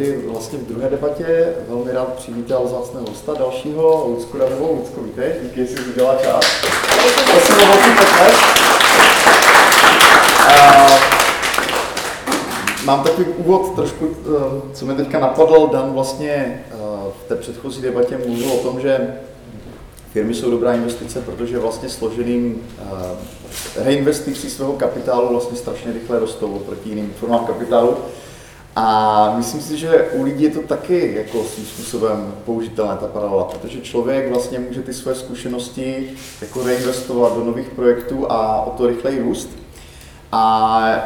tady vlastně v druhé debatě velmi rád přivítal zácného hosta dalšího, Lucku Radovou. Lucko, vítej, díky, že jsi udělala čas. Prosím potlesk. Mám takový úvod trošku, eh, co mi teďka napadl. Dan vlastně eh, v té předchozí debatě mluvil o tom, že firmy jsou dobrá investice, protože vlastně složeným eh, reinvesticí svého kapitálu vlastně strašně rychle rostou oproti jiným formám kapitálu. A myslím si, že u lidí je to taky jako svým způsobem použitelné ta paralela, protože člověk vlastně může ty své zkušenosti jako reinvestovat do nových projektů a o to rychleji růst. A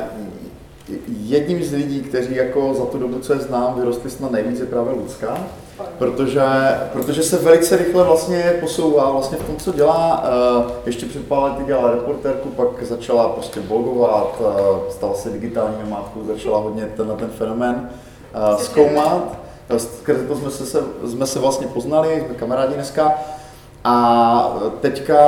jedním z lidí, kteří jako za tu dobu, co je znám, vyrostli snad nejvíce je právě Lucka, protože, protože se velice rychle vlastně posouvá vlastně v tom, co dělá. Eh, ještě před pár lety dělala reportérku, pak začala prostě blogovat, eh, stala se digitální nomádkou, začala hodně tenhle ten fenomén eh, zkoumat. Skrze to jsme se, jsme se vlastně poznali, jsme kamarádi dneska. A teďka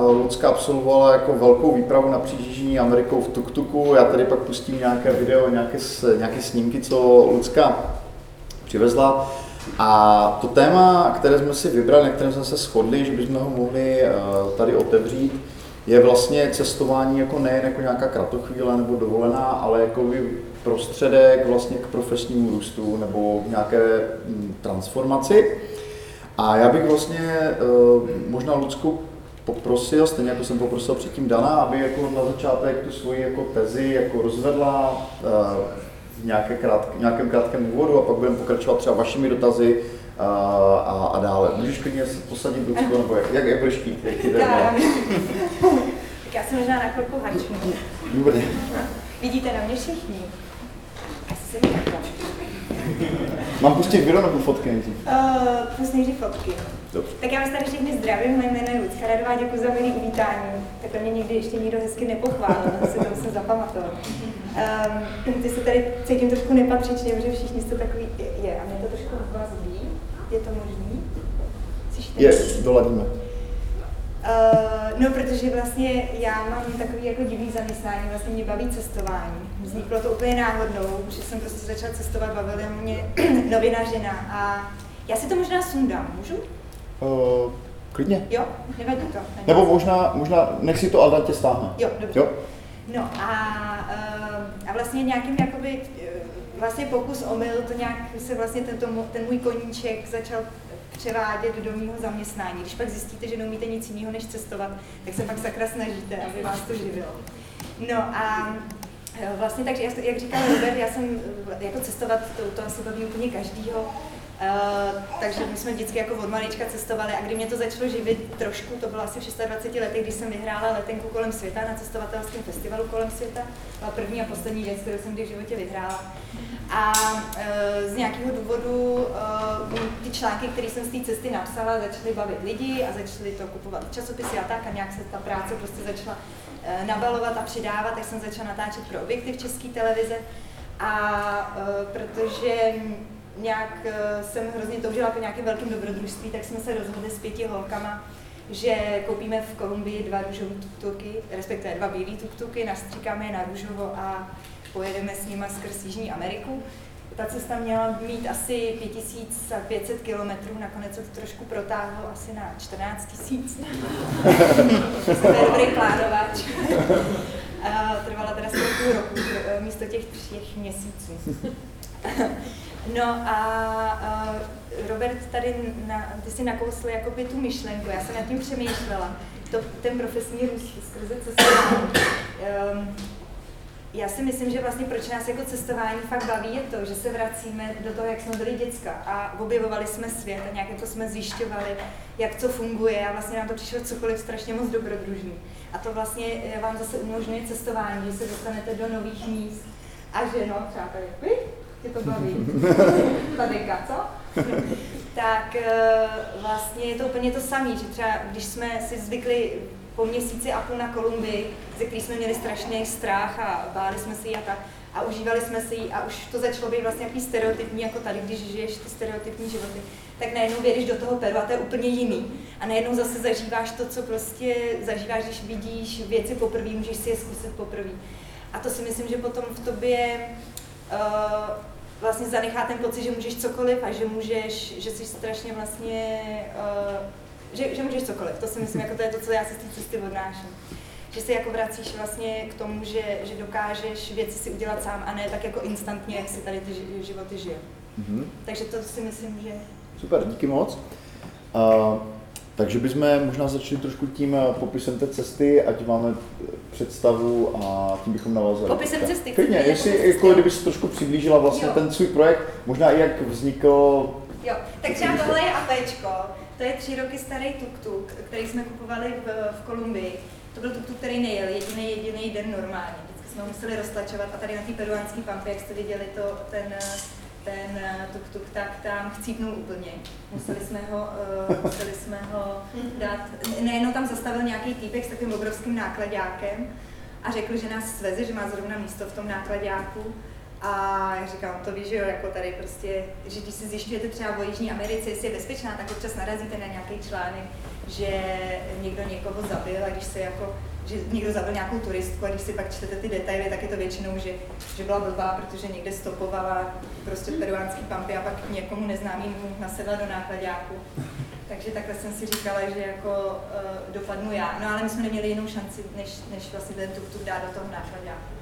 Lucka absolvovala jako velkou výpravu na Jižní Amerikou v tuk-tuku. Já tady pak pustím nějaké video, nějaké, nějaké snímky, co Lucka přivezla. A to téma, které jsme si vybrali, na kterém jsme se shodli, že bychom ho mohli eh, tady otevřít, je vlastně cestování jako nejen jako nějaká kratochvíle nebo dovolená, ale jako prostředek vlastně k profesnímu růstu nebo nějaké hm, transformaci. A já bych vlastně eh, možná Lucku poprosil, stejně jako jsem poprosil předtím Dana, aby jako na začátek tu svoji jako tezi jako rozvedla, eh, v nějaké krátk, nějakém krátkém úvodu a pak budeme pokračovat třeba vašimi dotazy a, a, a dále. Můžeš klidně se posadit do toho, nebo jak, jak, jak budeš chtít, jak ti Tak já jsem možná na chvilku hačnu. Výborně. Vidíte na mě všichni? Asi se Mám pustit video nebo fotky nejdřív? Uh, pust nejdřív fotky. Dobře. Tak já vás tady všechny zdravím, moje jméno je Lucka Radová, děkuji za milý uvítání. Takhle mě někdy ještě nikdo hezky nepochválil, si to musím zapamatovat. Um, ty se tady cítím trošku nepatřičně, protože všichni jste takový, je, a mě to trošku vazbí. Je to možný? Je, doladíme. Uh, no, protože vlastně já mám takový jako divný zaměstnání, vlastně mě baví cestování. Vzniklo to úplně náhodnou, že jsem prostě začala cestovat, bavila mě novinařina a já si to možná sundám, můžu? Uh, klidně. Jo, nevadí to. Nevadí. Nebo možná, možná nech si to Alda tě stáhne. Jo, dobře. Jo. No a, uh, a vlastně nějakým jakoby, vlastně pokus omyl, to nějak se vlastně tento, ten můj koníček začal převádět do mého zaměstnání. Když pak zjistíte, že neumíte nic jiného než cestovat, tak se pak sakra snažíte, aby vás to živilo. No a e, vlastně takže, jak říkal Robert, já jsem e, jako cestovat, to, to asi baví úplně každýho, Uh, takže my jsme vždycky jako od malička cestovali a kdy mě to začalo živit trošku, to bylo asi v 26 letech, když jsem vyhrála letenku kolem světa na cestovatelském festivalu kolem světa. Byla první a poslední věc, kterou jsem kdy v životě vyhrála. A uh, z nějakého důvodu uh, ty články, které jsem z té cesty napsala, začaly bavit lidi a začaly to kupovat časopisy a tak a nějak se ta práce prostě začala nabalovat a přidávat, tak jsem začala natáčet pro objektiv české televize. A protože nějak uh, jsem hrozně toužila po nějakém velkém dobrodružství, tak jsme se rozhodli s pěti holkama, že koupíme v Kolumbii dva růžové tuktuky, respektive dva bílé tuktuky, nastříkáme je na růžovo a pojedeme s nimi skrz Jižní Ameriku. Ta cesta měla mít asi 5500 kilometrů, nakonec se to trošku protáhlo asi na 14 000. jsem dobrý plánovač. Trvala teda půl roku eh, místo těch třech měsíců. No a uh, Robert tady, na, ty si nakousl jakoby tu myšlenku, já jsem nad tím přemýšlela, to, ten profesní růst skrze cestování. Um, já si myslím, že vlastně proč nás jako cestování fakt baví je to, že se vracíme do toho, jak jsme byli děcka a objevovali jsme svět a nějak jako jsme zjišťovali, jak co funguje a vlastně nám to přišlo cokoliv strašně moc dobrodružný. A to vlastně vám zase umožňuje cestování, že se dostanete do nových míst a že no, třeba tady, tě to baví. Tadeka, co? tak eh, vlastně je to úplně to samé, že třeba když jsme si zvykli po měsíci a půl na Kolumbii, ze který jsme měli strašný strach a báli jsme si ji a tak, a užívali jsme si ji a už to začalo být vlastně nějaký stereotypní, jako tady, když žiješ ty stereotypní životy, tak najednou vědeš do toho Peru a to je úplně jiný. A najednou zase zažíváš to, co prostě zažíváš, když vidíš věci poprvé, můžeš si je zkusit poprvé. A to si myslím, že potom v tobě vlastně zanechá ten pocit, že můžeš cokoliv a že můžeš, že jsi strašně vlastně, uh, že, že můžeš cokoliv. To si myslím, jako to je to, co já si z té cesty odnáším. Že se jako vracíš vlastně k tomu, že, že dokážeš věci si udělat sám a ne tak jako instantně, jak si tady ty životy žijou. Mm-hmm. Takže to si myslím, že... Super, díky moc. Uh, takže bychom možná začali trošku tím eh, popisem té cesty, ať máme představu a tím bychom navázali. Popisem cesty. Klidně, jestli, jako kdyby se trošku přiblížila vlastně jo. ten svůj projekt, možná i jak vznikl. Jo, tak třeba tohle je APčko, to je tři roky starý tuk-tuk, který jsme kupovali v, v Kolumbii. To byl tuk-tuk, který nejel jediný jediný den normálně. Vždycky jsme ho museli roztlačovat a tady na té peruánské pampě, jak jste viděli, to, ten ten eh, tuk-tuk, tak tam chcípnul úplně. Museli jsme ho, uh, museli jsme ho dát, nejenom tam zastavil nějaký týpek s takovým obrovským nákladákem a řekl, že nás sveze, že má zrovna místo v tom nákladáku. A já říkám, to víš, že jo, jako tady prostě, že když si zjišťujete třeba o Jižní Americe, jestli je bezpečná, tak občas narazíte na nějaký článek, že někdo někoho zabil a když se jako že někdo zabil nějakou turistku a když si pak čtete ty detaily, tak je to většinou, že, že byla blbá, protože někde stopovala prostě peruánský pampy a pak někomu neznámému nasedla do nákladáku. Takže takhle jsem si říkala, že jako uh, dopadnu já. No ale my jsme neměli jinou šanci, než, než vlastně ten tuk dát do toho nákladáku.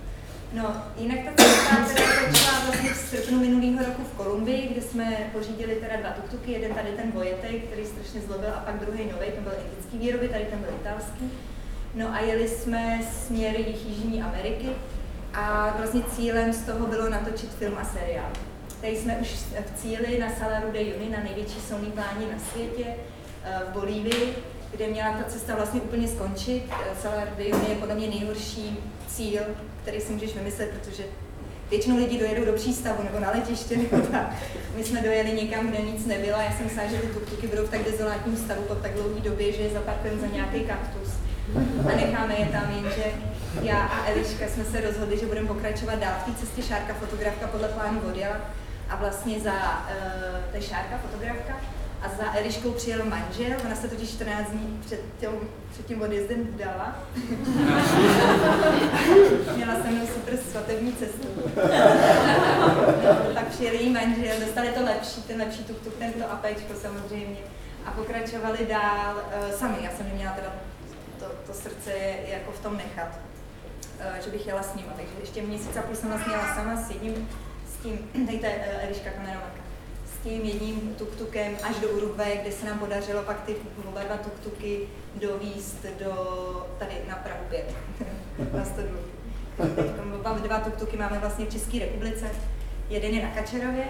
No, jinak ta cesta teda začala vlastně v srpnu minulého roku v Kolumbii, kde jsme pořídili teda dva tuktuky, jeden tady ten Vojetej, který strašně zlobil, a pak druhý nový, ten byl indický výroby, tady ten byl italský. No a jeli jsme směr Jižní Ameriky a vlastně cílem z toho bylo natočit film a seriál. Tady jsme už v cíli na Salaru de Juni, na největší solní pláni na světě, eh, v Bolívii, kde měla ta cesta vlastně úplně skončit. Eh, Salar de Juni je podle mě nejhorší cíl, který si můžeš vymyslet, protože většinou lidi dojedou do přístavu nebo na letiště nebo tak. My jsme dojeli někam, kde nic nebylo. Já jsem myslela, že ty tuktuky budou v tak dezolátním stavu po tak dlouhé době, že je za nějaký kaktus a necháme je tam, jenže já a Eliška jsme se rozhodli, že budeme pokračovat dál v té cestě Šárka fotografka podle plánu odjela a vlastně za uh, to je Šárka fotografka a za Eliškou přijel manžel, ona se totiž 14 dní před, tím, před tím odjezdem vdala. Měla jsem mnou super svatební cestu. tak přijel její manžel, dostali to lepší, ten lepší tuk-tuk, tento apečko samozřejmě. A pokračovali dál uh, sami, já jsem neměla teda to, to srdce jako v tom nechat, uh, že bych jela s ním. Takže ještě měsíc a půl jsem vlastně jela sama s jedním, s tím, tady to je uh, Eliška kameramanka, s tím jedním tuktukem až do Uruguay, kde se nám podařilo pak ty oba dva tuktuky dovíst do, tady na Prahu 5, na. Oba dva tuktuky máme vlastně v České republice. Jeden je na Kačerově,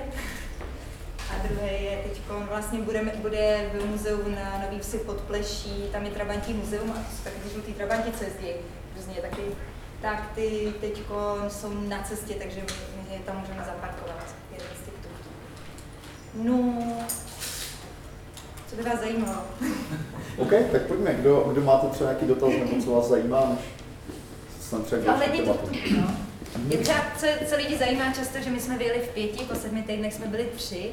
a druhý je teď vlastně budeme, bude v muzeu na Nový Vsi pod Pleší, tam je Trabantí muzeum a to jsou takový žlutý Trabanti, co jezdí různě taky, tak ty teď jsou na cestě, takže my je tam můžeme zaparkovat, jeden z těch No, co by vás zajímalo? OK, tak pojďme, kdo, kdo máte třeba nějaký dotaz nebo co vás zajímá, než se třeba Ohledně no. Je třeba, co, co lidi zajímá často, že my jsme byli v pěti, po sedmi týdnech jsme byli tři.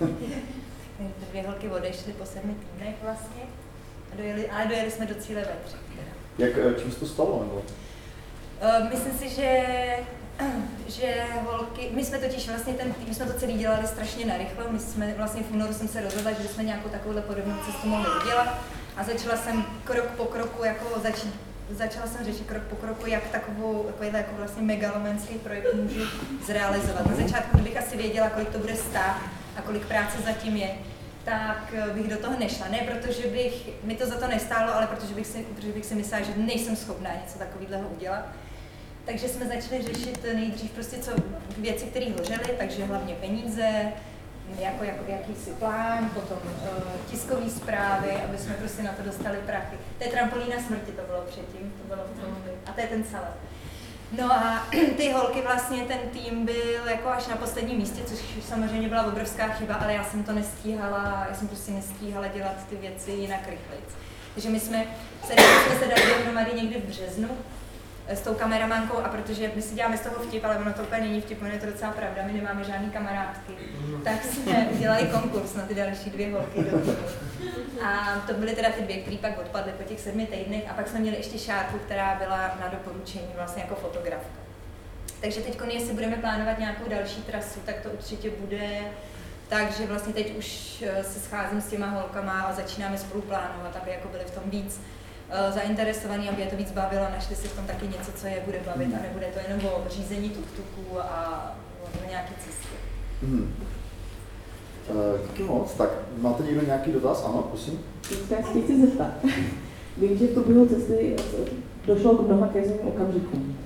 Dvě holky odešly po sedmi týdnech vlastně. A dojeli, ale dojeli jsme do cíle ve tři. Jak, eh, čím se to stalo? Nebo? Uh, myslím si, že že holky, my jsme totiž vlastně ten my jsme to celý dělali strašně narychlo, my jsme vlastně v únoru jsem se rozhodla, že jsme nějakou takovouhle podobnou cestu mohli udělat a začala jsem krok po kroku jako začít začala jsem řešit krok po kroku, jak takovou, takovýhle jako vlastně megalomanský projekt můžu zrealizovat. Na začátku, kdybych asi věděla, kolik to bude stát a kolik práce zatím je, tak eh, bych do toho nešla. Ne protože bych, mi to za to nestálo, ale protože bych si, protože bych si myslela, že nejsem schopná něco takového udělat. Takže jsme začali řešit nejdřív prostě co věci, které hořely, takže hlavně peníze, jako, jako jakýsi plán, potom uh, tiskové zprávy, aby jsme prostě na to dostali prachy. To je trampolína smrti, to bylo předtím, to bylo v tom, a to je ten salat. No a ty holky vlastně, ten tým byl jako až na posledním místě, což samozřejmě byla obrovská chyba, ale já jsem to nestíhala, já jsem prostě nestíhala dělat ty věci jinak rychleji. Takže my jsme se, jsme se dali dohromady někdy v březnu, s tou kameramankou a protože my si děláme z toho vtip, ale ono to úplně není vtip, ono je to docela pravda, my nemáme žádný kamarádky, tak jsme udělali konkurs na ty další dvě holky do A to byly teda ty dvě, které pak odpadly po těch sedmi týdnech a pak jsme měli ještě Šárku, která byla na doporučení vlastně jako fotografka. Takže teď, jestli budeme plánovat nějakou další trasu, tak to určitě bude takže vlastně teď už eh, se scházím s těma holkama a začínáme spolu plánovat, aby jako byli v tom víc uh, zainteresovaní, aby je to víc bavilo, našli si v tom taky něco, co je bude bavit a nebude to jenom o řízení tuk-tuků a o nějaké cestě. Hmm. Díky moc. Tak máte někdo nějaký dotaz? Ano, prosím. Já se chci zeptat. Vím, že v průběhu cesty došlo k mnoha krizovým okamžikům.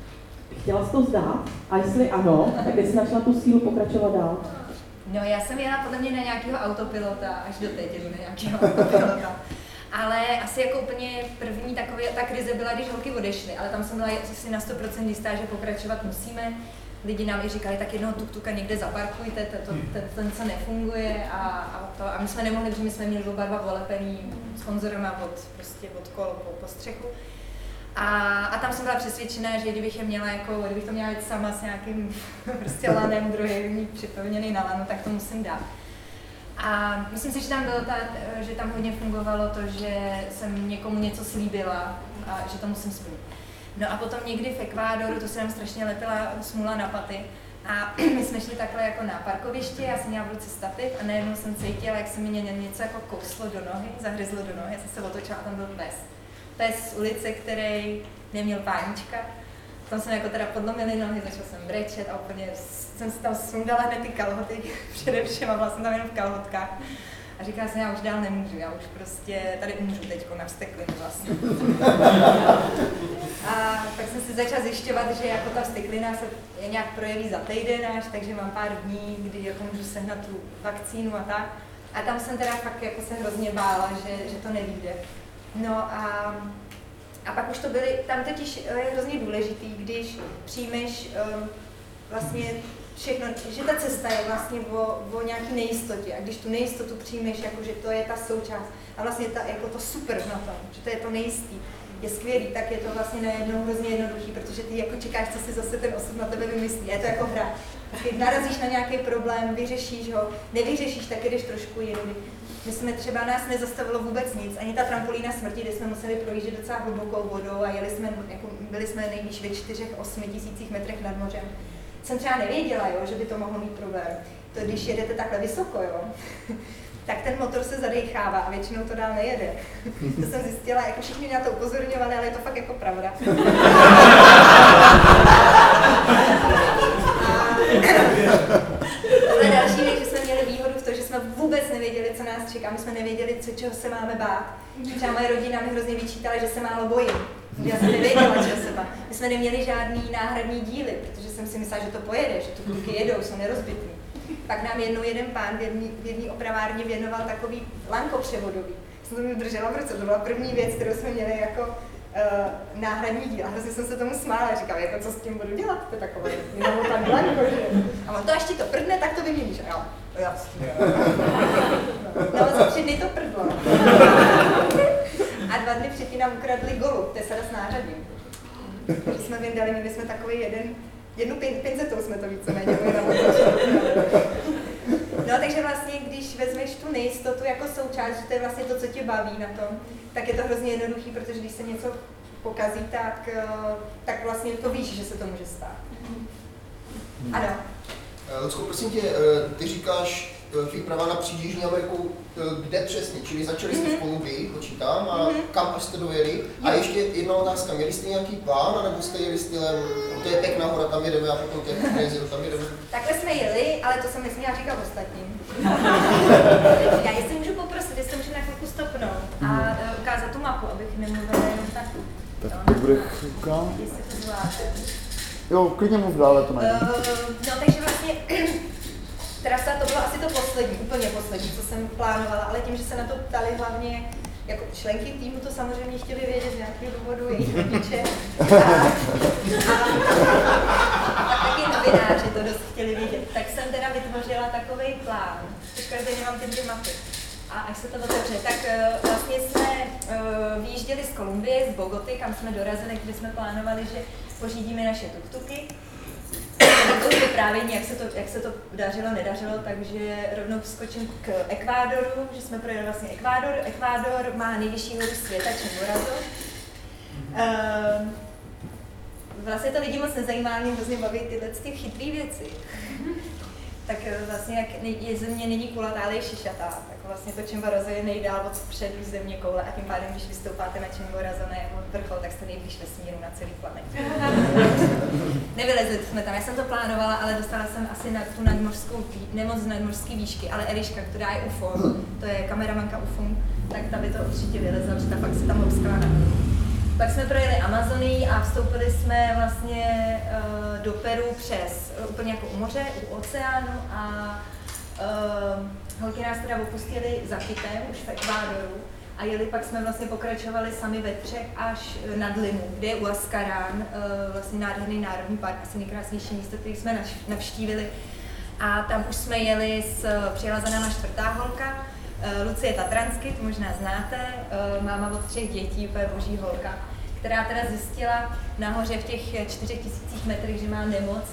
Chtěla jsi to zdát? A jestli ano, tak jsi našla tu sílu pokračovat dál? No já jsem jela podle mě na nějakého autopilota, až do teď jdu na nějakého autopilota. Ale asi jako úplně první takové, ta krize byla, když holky odešly, ale tam jsem byla si na 100% jistá, že pokračovat musíme. Lidi nám i říkali, tak jednoho tuk-tuka někde zaparkujte, to, ten, ten co nefunguje a, a, to. A my jsme nemohli, protože my jsme měli oba dva volepený sponzorama od, prostě od kol po, po střechu. A, a tam jsem byla přesvědčená, že kdybych je měla jako, kdybych to měla jít sama s nějakým prostě lanem, druhý připevněný na lanu, tak to musím dát. A myslím si, že tam bylo ta, že tam hodně fungovalo to, že jsem někomu něco slíbila a že to musím splnit. No a potom někdy v Ekvádoru, to se nám strašně lepila smula na paty, a my jsme šli takhle jako na parkoviště, já jsem měla v ruce stativ a najednou jsem cítila, jak se mi něco jako kouslo do nohy, zahryzlo do nohy, já jsem se otočila tam byl pes pes z ulice, který neměl pánička. Tam jsem jako teda podlomili nohy, začal jsem brečet a úplně jsem si tam sundala hned ty kalhoty především a byla jsem tam jenom v kalhotkách. A říkala jsem, já už dál nemůžu, já už prostě tady umřu teď na vsteklinu vlastně. A pak jsem si začala zjišťovat, že jako ta vsteklina se nějak projeví za týden až, takže mám pár dní, kdy jako můžu sehnat tu vakcínu a tak. A tam jsem teda fakt jako se hrozně bála, že, že to nevíde. No a, a pak už to byly, tam totiž je hrozně důležitý, když přijmeš um, vlastně všechno, že ta cesta je vlastně o, o nějaký nejistotě a když tu nejistotu přijmeš, jako že to je ta součást a vlastně ta, jako to super na tom, že to je to nejistý, je skvělý, tak je to vlastně najednou hrozně jednoduchý, protože ty jako čekáš, co si zase ten osud na tebe vymyslí. Je to jako hra. Ty narazíš na nějaký problém, vyřešíš ho, nevyřešíš, tak jdeš trošku jindy. My jsme třeba, nás nezastavilo vůbec nic, ani ta trampolína smrti, kde jsme museli projíždět docela hlubokou vodou a jeli jsme, jako, byli jsme nejvíc ve 4-8 tisících metrech nad mořem. Jsem třeba nevěděla, jo, že by to mohlo mít problém. To když jedete takhle vysoko, jo, tak ten motor se zadechává a většinou to dál nejede. To jsem zjistila, jako všichni na to upozorňovali, ale je to fakt jako pravda. Ale další věc, že jsme měli výhodu v tom, že jsme vůbec nás čeká. My jsme nevěděli, co, čeho se máme bát. Třeba moje rodina mi hrozně vyčítala, že se málo bojím. Já jsem nevěděla, čeho se bát. My jsme neměli žádný náhradní díly, protože jsem si myslela, že to pojede, že tu kluky jedou, jsou nerozbitní. Pak nám jednou jeden pán v jedné opravárně věnoval takový lankopřevodový. Jsem to mi držela v ruce, to byla první věc, kterou jsme měli jako uh, náhradní díl. A hrozně jsem se tomu smála, říkala, jako co s tím budu dělat, to je takové, tam blanko, že? A on to až ti to prdne, tak to vyměníš. A jo, jasně. No, za tři dny to prdlo. A dva dny předtím nám ukradli golu, to je sada s nářadím. Takže jsme vyndali, měli jsme takový jeden, jednu pin, pinzetou jsme to víceméně No takže vlastně, když vezmeš tu nejistotu jako součást, že to je vlastně to, co tě baví na tom, tak je to hrozně jednoduchý, protože když se něco pokazí, tak, eh, tak vlastně to víš, že se to může stát. Ano. Eh, Lucko, prosím tě, eh, ty říkáš výprava na Jižní Ameriku, kde přesně? Čili začali jste mm-hmm. spolu vy, počítám, a mm-hmm. kam až jste dojeli? A ještě jedna otázka, měli jste nějaký plán, nebo jste jeli stylem, to je pěkná hora, tam jedeme a potom těch tam jedeme? Takhle jsme jeli, ale to jsem nesměla říkat ostatním. Já jestli můžu poprosit, jestli můžu na chvilku stopnout a uh, ukázat tu mapu, abych nemluvila jenom tak. Tak to bude chvilka. Jo, klidně mluv dále, to najdu. Uh, no, takže vlastně trasa to bylo asi to poslední, úplně poslední, co jsem plánovala, ale tím, že se na to ptali hlavně jako členky týmu to samozřejmě chtěli vědět z nějakého důvodu, jejich rodiče. A, a, a taky novináři to dost chtěli vědět. Tak jsem teda vytvořila takový plán. Už každý mám ty dvě mapy. A až se to otevře, tak uh, vlastně jsme uh, vyjížděli z Kolumbie, z Bogoty, kam jsme dorazili, kde jsme plánovali, že pořídíme naše tuktuky to vyprávění, jak se to, jak se to dařilo, nedařilo, takže rovnou skočím k Ekvádoru, že jsme projeli vlastně Ekvádor. Ekvádor má nejvyšší horu světa, Chimborazo. Uh, vlastně to lidi moc nezajímá, mě hrozně baví tyhle ty chytré věci. tak eh, vlastně jak je země není kulatá, ale je šišatá, tak vlastně to Chimborazo je nejdál od předu země koule a tím pádem, když vystoupáte na Chimborazo na jeho vrchol, tak jste nejblíž vesmíru na celý planetě. Nevylezli jsme tam, já jsem to plánovala, ale dostala jsem asi na tu nadmořskou, nemoc nadmořský výšky, ale Eliška, která je UFO, to je kameramanka UFO, tak ta by to určitě vylezla, protože ta fakt se tam obskala na pak jsme projeli Amazonii a vstoupili jsme vlastně uh, do Peru přes, uh, úplně jako u moře, u oceánu a uh, holky nás teda opustili za chytem, už v Ekvádoru a jeli pak jsme vlastně pokračovali sami ve třech až eh, nad Limu, kde je Uascarán, uh, vlastně nádherný národní park, asi nejkrásnější místo, který jsme navštívili. A tam už jsme jeli s, přijela za náma čtvrtá holka, Eh, Lucie Tatransky, to možná znáte, eh, máma od třech dětí, úplně boží holka, která teda zjistila nahoře v těch čtyřech tisících metrech, že má nemoc,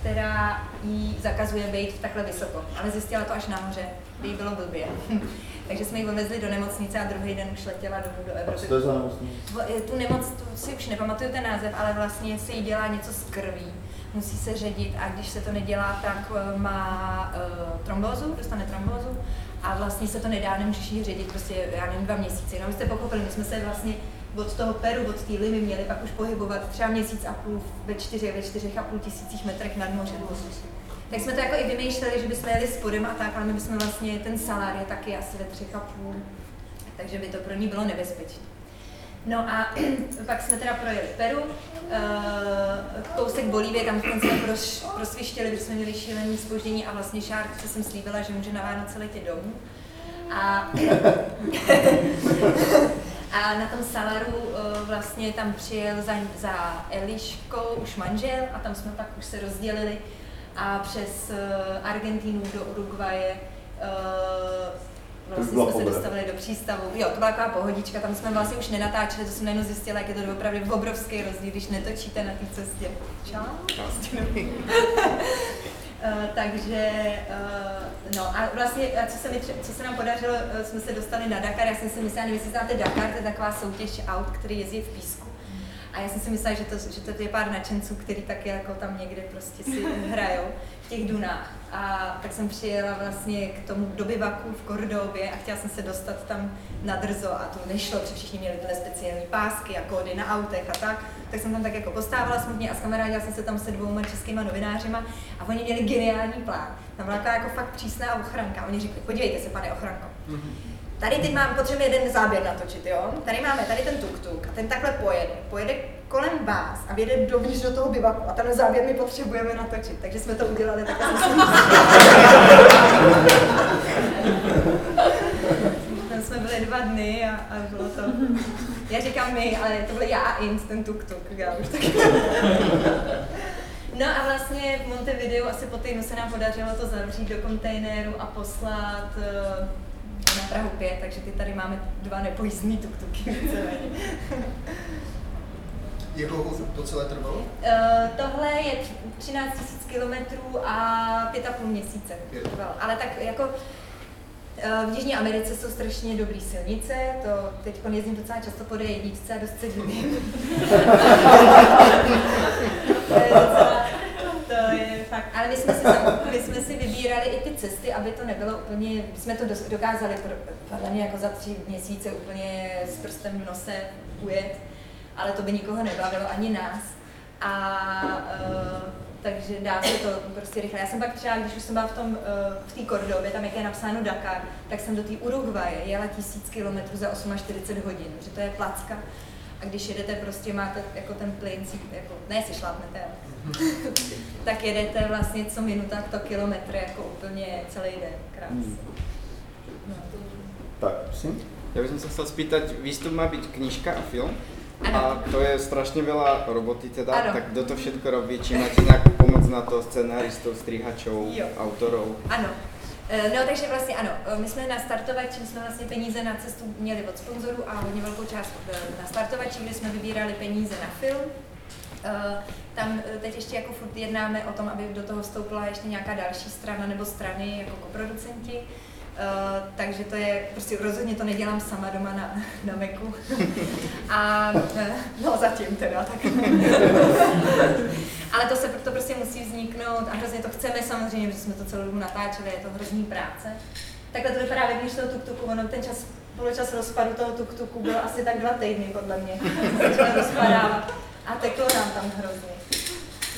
která jí zakazuje být takhle vysoko. Ale zjistila to až nahoře, kdy jí bylo blbě. Takže jsme ji odvezli do nemocnice a druhý den už letěla domů do A Evropy. co to je za nemocnice? Tu nemoc, tu si už nepamatuju ten název, ale vlastně se jí dělá něco s krví. Musí se ředit a když se to nedělá, tak eh, má uh, trombózu, dostane trombózu a vlastně se to nedá, nemůžeš jí ředit prostě, já nevím, dva měsíce. No, jste pochopili, my jsme se vlastně od toho Peru, od té Limy měli pak už pohybovat třeba měsíc a půl ve čtyřech, ve čtyřech a půl tisících metrech nad mořem. Tak jsme to jako i vymýšleli, že bychom jeli spodem a tak, ale my bychom vlastně, ten salár je taky asi ve třech a půl, takže by to pro ní bylo nebezpečné. No a pak jsme teda projeli Peru, uh, kousek Bolívie, tam jsme proš, prosvištěli, protože jsme měli šílený spoždění a vlastně Šárce jsem slíbila, že může na Vánoce letět domů. A, a na tom Salaru uh, vlastně tam přijel za, za Eliškou už manžel a tam jsme pak už se rozdělili a přes uh, Argentínu do Uruguaye uh, vlastně jsme se dostavili do přístavu. Jo, to byla taková pohodička, tam jsme vlastně už nenatáčeli, to jsem najednou zjistila, jak je to opravdu obrovský rozdíl, když netočíte na té cestě. Čau? Eh, takže, uh, no a vlastně, a co se, mi, co se nám podařilo, eh, jsme se dostali na Dakar, já jsem si myslela, nevím, jestli znáte Dakar, to je taková soutěž aut, který jezdí v písku. A já jsem si myslela, že to, že to je pár nadšenců, který taky jako tam někde prostě si hrajou v těch dunách. A tak jsem přijela vlastně k tomu do bivaku v Kordově a chtěla jsem se dostat tam na drzo a to nešlo, protože všichni měli tyhle speciální pásky a kódy na autech a tak. Tak jsem tam tak jako postávala smutně a skamarádila jsem se tam se dvouma českýma novinářima a oni měli geniální plán. Tam byla jako fakt přísná ochranka. Oni řekli, podívejte se, pane ochranko, Tady teď mám, potřebujeme jeden záběr natočit, jo? Tady máme tady ten tuk-tuk a ten takhle pojede. Pojede kolem vás a vyjede dovnitř do toho bivaku a ten záběr my potřebujeme natočit. Takže jsme to udělali takhle. Tam jsme byli dva dny a, a bylo to... Já říkám my, ale to byl já a Int, ten tuk-tuk, já už taky. No a vlastně v Montevideo asi po týdnu se nám podařilo to zavřít do kontejneru a poslat na Prahu 5, takže ty tady máme dva nepojízdný tuk-tuky. víceméně. Jak dlouho to celé trvalo? Eh, tohle je tři- 13 000 kilometrů a 5,5 měsíce trvalo. Ale tak jako eh, v Jižní Americe jsou strašně dobrý silnice, to teď jezdím docela často po D1 a dost se divím. to je docela, fakt, ale my jsme, si, my jsme si vybírali i ty cesty, aby to nebylo úplně, jsme to dokázali podle mě jako za tři měsíce úplně s prstem v nose ujet, ale to by nikoho nebavilo, ani nás. A uh, takže dá se to prostě rychle. Já jsem pak třeba, když už jsem byla v tom, uh, v té Kordově, tam jak je napsáno Dakar, tak jsem do té Uruguaye jela tisíc kilometrů za 48 hodin, že to je placka. A když jedete, prostě máte jako ten plyn, jako, ne si šlápnete, ale tak jedete vlastně co minuta to kilometr, jako úplně celý den. Krásně. Hmm. No. Tak, prosím. Ja by som sa chcel spýtať, výstup má byť knižka a film. Ano. A to je strašne veľa roboty teda, Ano. tak kto to všetko robí? Či máte nejakú pomoc na to, scenáristov, strihačov, Jo. autorov? Ano. Eh, No, takže vlastně ano, Eh, my jsme na startovači, jsme vlastně peníze na cestu měli od sponzorů a hodně velkou část eh, na startovači, kde jsme vybírali peníze na film. Tam teď ještě jako furt jednáme o tom, aby do toho vstoupila ještě nějaká další strana nebo strany jako koproducenti. Uh, takže to je, prostě rozhodně to nedělám sama doma na, na Macu. A uh, no zatím teda, tak. Ale to se to prostě musí vzniknout a hrozně to chceme samozřejmě, protože jsme to celou dobu natáčeli, je to hrozný práce. Takhle to vypadá když toho tuk-tuku, ono ten čas, poločas rozpadu toho tuk-tuku byl asi tak dva týdny, podle mě. Začal rozpadávat a teklo nám tam hrozně.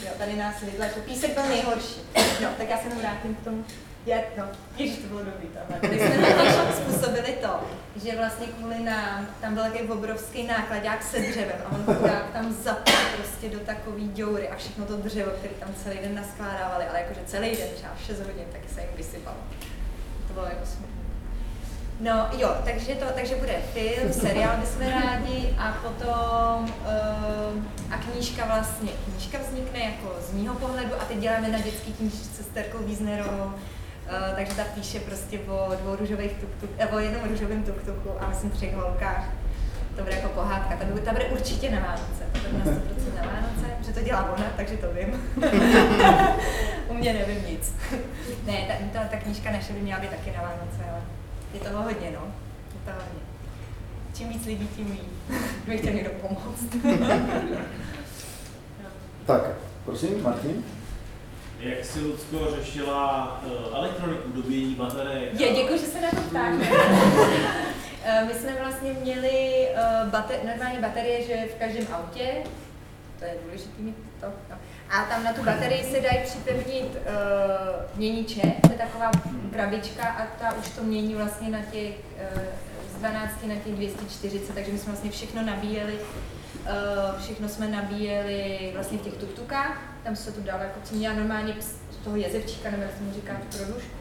Jo, tady nás vytlačil. Písek byl nejhorší. No, tak já se jenom vrátím k tomu. Je, no, ježiš, to bylo dobrý tam. Tady jsme totiž způsobili to, že vlastně kvůli nám, tam byl takový obrovský nákladák se dřevem a on chudák tam zapal prostě do takový děury a všechno to dřevo, který tam celý den naskládávali, ale jakože celý den, třeba 6 hodin, taky se jim vysypalo. To bylo jako smutné. No jo, takže, to, takže bude film, seriál bychom rádi a potom uh, a knížka vlastně, knížka vznikne jako z mýho pohledu a teď děláme na dětský knížce s Terkou Wiesnerovou, Uh, takže ta píše prostě o dvou růžových tuk-tuk, eh, o jednom růžovém tuk-tuku a myslím třech holkách. To bude jako pohádka, ta bude, ta bude určitě na Vánoce, to bude na 100% na Vánoce, že to dělá ona, takže to vím. U mě nevím nic. ne, ta, ta, ta knížka naše by měla být taky na Vánoce, ale je toho hodně, no. Je toho hodně. Čím víc lidí, tím víc. Kdyby chtěl někdo pomoct. Tak, prosím, Martin. Jak si Lucko řešila uh, elektroniku, dobíjení baterek? Je, děkuji, že se na to ptáte. Eh, My jsme vlastně měli uh, bater, normálně baterie, že v každém autě, to je důležité mít to, no. a tam na tu baterii se dají připevnit uh, měniče, to je taková krabička a ta už to mění vlastně na těch uh, z 12 na těch 240, takže my jsme vlastně všechno nabíjeli, všechno jsme nabíjeli vlastně v těch tuktukách, tam se to dalo, jako co měla normálně z toho jezevčíka, nebo jak se mu říká, tu produžku.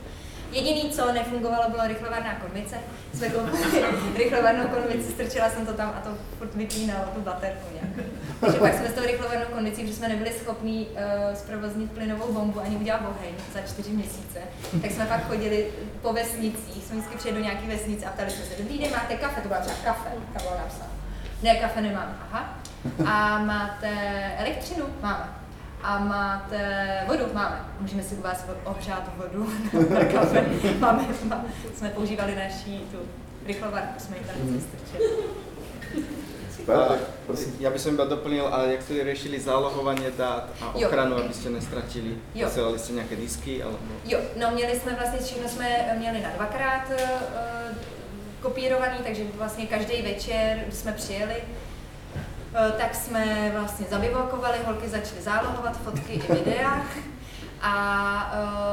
Jediný, co nefungovalo, byla rychlovarná konvice. Jsme koupili rychlovarnou konvici, strčila jsem to tam a to furt vypínalo tu baterku nějak. Takže pak jsme s tou rychlovarnou konvicí, protože jsme nebyli schopni uh, zprovoznit plynovou bombu ani udělat oheň za čtyři měsíce, tak jsme pak chodili po vesnicích, jsme vždycky přijeli do nějaké vesnice a ptali jsme se, dobrý den, máte kafe? To byla třeba kafe, tam bylo napsáno. Ne, kafe nemám, aha. A máte elektřinu? Máme. A máte vodu? Máme. Můžeme si u vás ohřát vodu na kafe. Máme, máme. Jsme používali naší tu rychlovarku, jsme ji tam vždycky strčili. Tak. Já bych iba doplnil, a jak jste řešili zálohovanie dát a Jo. ochranu, abyste nestratili? Jo. Posielali ste nejaké disky? Alebo... Jo, no měli jsme vlastně, všechno jsme měli na dvakrát uh, kopírovaný, takže vlastně každý večer, jsme přijeli, uh, tak jsme vlastně zabivokovali, holky začaly zálohovat fotky i videa. A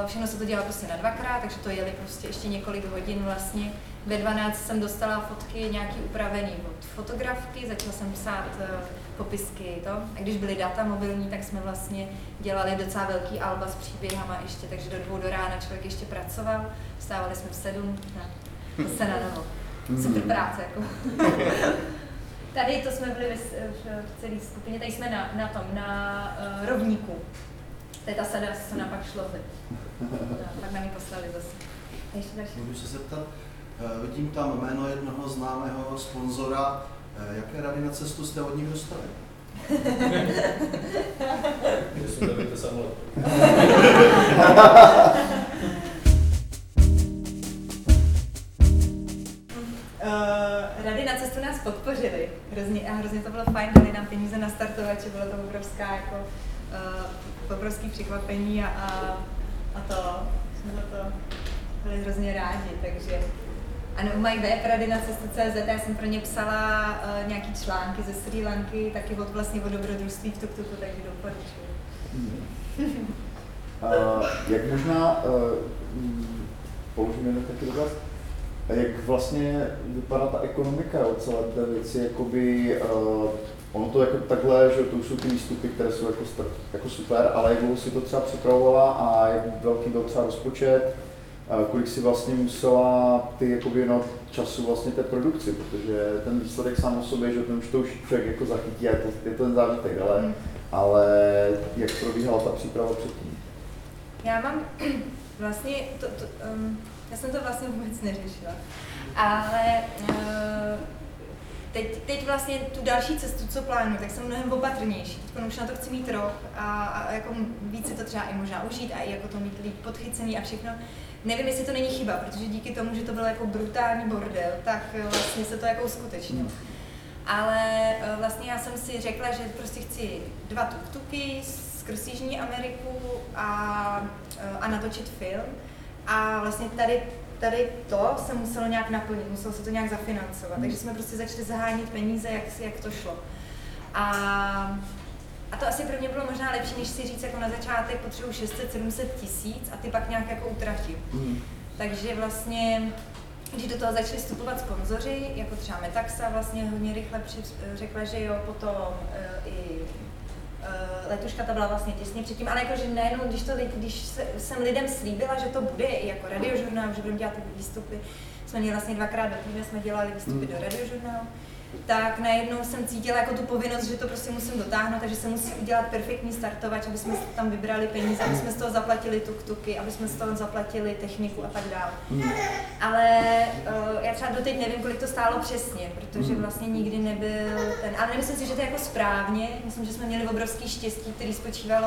uh, všechno se to dělalo prostě na dvakrát, takže to jeli prostě ještě několik hodin vlastně. Ve 12 jsem dostala fotky nějaký upravený od fotografky, začala jsem psát uh, popisky to. A když byly data mobilní, tak jsme vlastně dělali docela velký alba s příběhama ještě, takže do dvou do rána člověk ještě pracoval. Vstávali jsme v sedm, no, zase na novo. Super práce, jako. Tady to jsme byli v, celé skupině, tady jsme na, na tom, na uh, rovníku. To je ta sada, co nám pak. No, pak nám ji poslali zase. A Ještě další. Můžu se zeptat, eh, vidím tam jméno jednoho známého sponzora. Eh, Jaké rady na cestu jste od nich dostali? Že si to víte nás podpořili. Hrozně, a hrozně to bylo fajn, dali nám peníze na startovače, bylo to obrovská jako, uh, obrovský překvapení a, a, a to, jsme za to byli hrozně rádi, takže ano, mají web rady na cestu.cz, já jsem pro ně psala uh, nějaký články ze Sri Lanky, taky od vlastně o dobrodružství v Tuktuku, takže doporučuji. Uh, jak možná, uh, položím jeden taky dotaz, jak vlastně vypadá ta ekonomika o celé té věci, jakoby, uh, ono to jako takhle, že to už jsou ty výstupy, které jsou jako, jako super, ale jak dlouho si to třeba připravovala a jak velký byl třeba rozpočet, uh, kolik si vlastně musela ty jakoby věnovat času vlastně té produkci, protože ten výsledek sám o sobě, že ten už to už člověk jako zachytí, a je to, je to ten zážitek, ale, Mm. ale jak probíhala ta příprava předtím? Já mám vlastně, to, to, um, já jsem to vlastně vůbec neřešila, ale uh, teď, teď vlastně tu další cestu, co plánuju, tak jsem mnohem opatrnější. Teď už na to chci mít rok a, a jako víc si to třeba i možná užít a i jako to mít líp podchycený a všechno. Nevím, jestli to není chyba, protože díky tomu, že to byl jako brutální bordel, tak eh, vlastně se to jako uskutečnilo. Ale eh, vlastně já jsem si řekla, že prostě chci dva tuk-tuky skrz Jižní Ameriku a, eh, a natočit film. A vlastně tady tady to se muselo nějak naplnit, muselo se to nějak zafinancovat. Takže jsme prostě začali zahánit peníze, jak, jak to šlo. A, a to asi pro mě bylo možná lepší, než si říct jako na začátek potřebuji 600-700 tisíc a ty pak nějak jako utratím. Mm. Takže vlastně když do toho začali vstupovat sponzoři, jako třeba Metaxa vlastně hodně rychle řekla, že jo, potom uh, i letuška ta byla vlastně těsně předtím, ale jakože najednou, když, to, když se, jsem lidem slíbila, že to bude i jako radiožurnál, že budeme dělat ty výstupy, jsme měli vlastně dvakrát do týdne, jsme dělali výstupy mm. do radiožurnálu, tak najednou jsem cítila jako tu povinnost, že to prostě musím dotáhnout, takže se musí udělat perfektní startovač, aby jsme tam vybrali peníze, aby jsme z toho zaplatili tuk-tuky, aby jsme z toho zaplatili techniku a tak dále. Mm. Ale uh, já třeba doteď nevím, kolik to stálo přesně, protože mm. vlastně nikdy nebyl ten, ale nemyslím si, že to je jako správně, myslím, že jsme měli obrovský štěstí, který spočívalo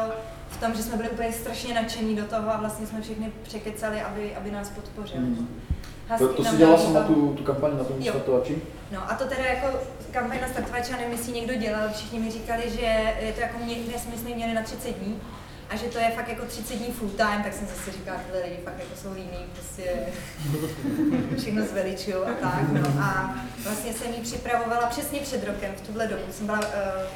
v tom, že jsme byli úplně strašně nadšení do toho a vlastně jsme všechny překecali, aby, aby nás podpořili. Mm. To, to si dělala sama tu, tu kampaň na tom startovači? No a to teda jako kampaň na startovače, nevím, jestli někdo dělal, všichni mi říkali, že je to jako mě, jsme, jsme měli na 30 dní a že to je fakt jako 30 dní full time, tak jsem zase říkala, tyhle lidi fakt jako jsou líní, prostě všechno zveličují a tak. No. A vlastně jsem ji připravovala přesně před rokem, v tuhle dobu. Jsem byla uh,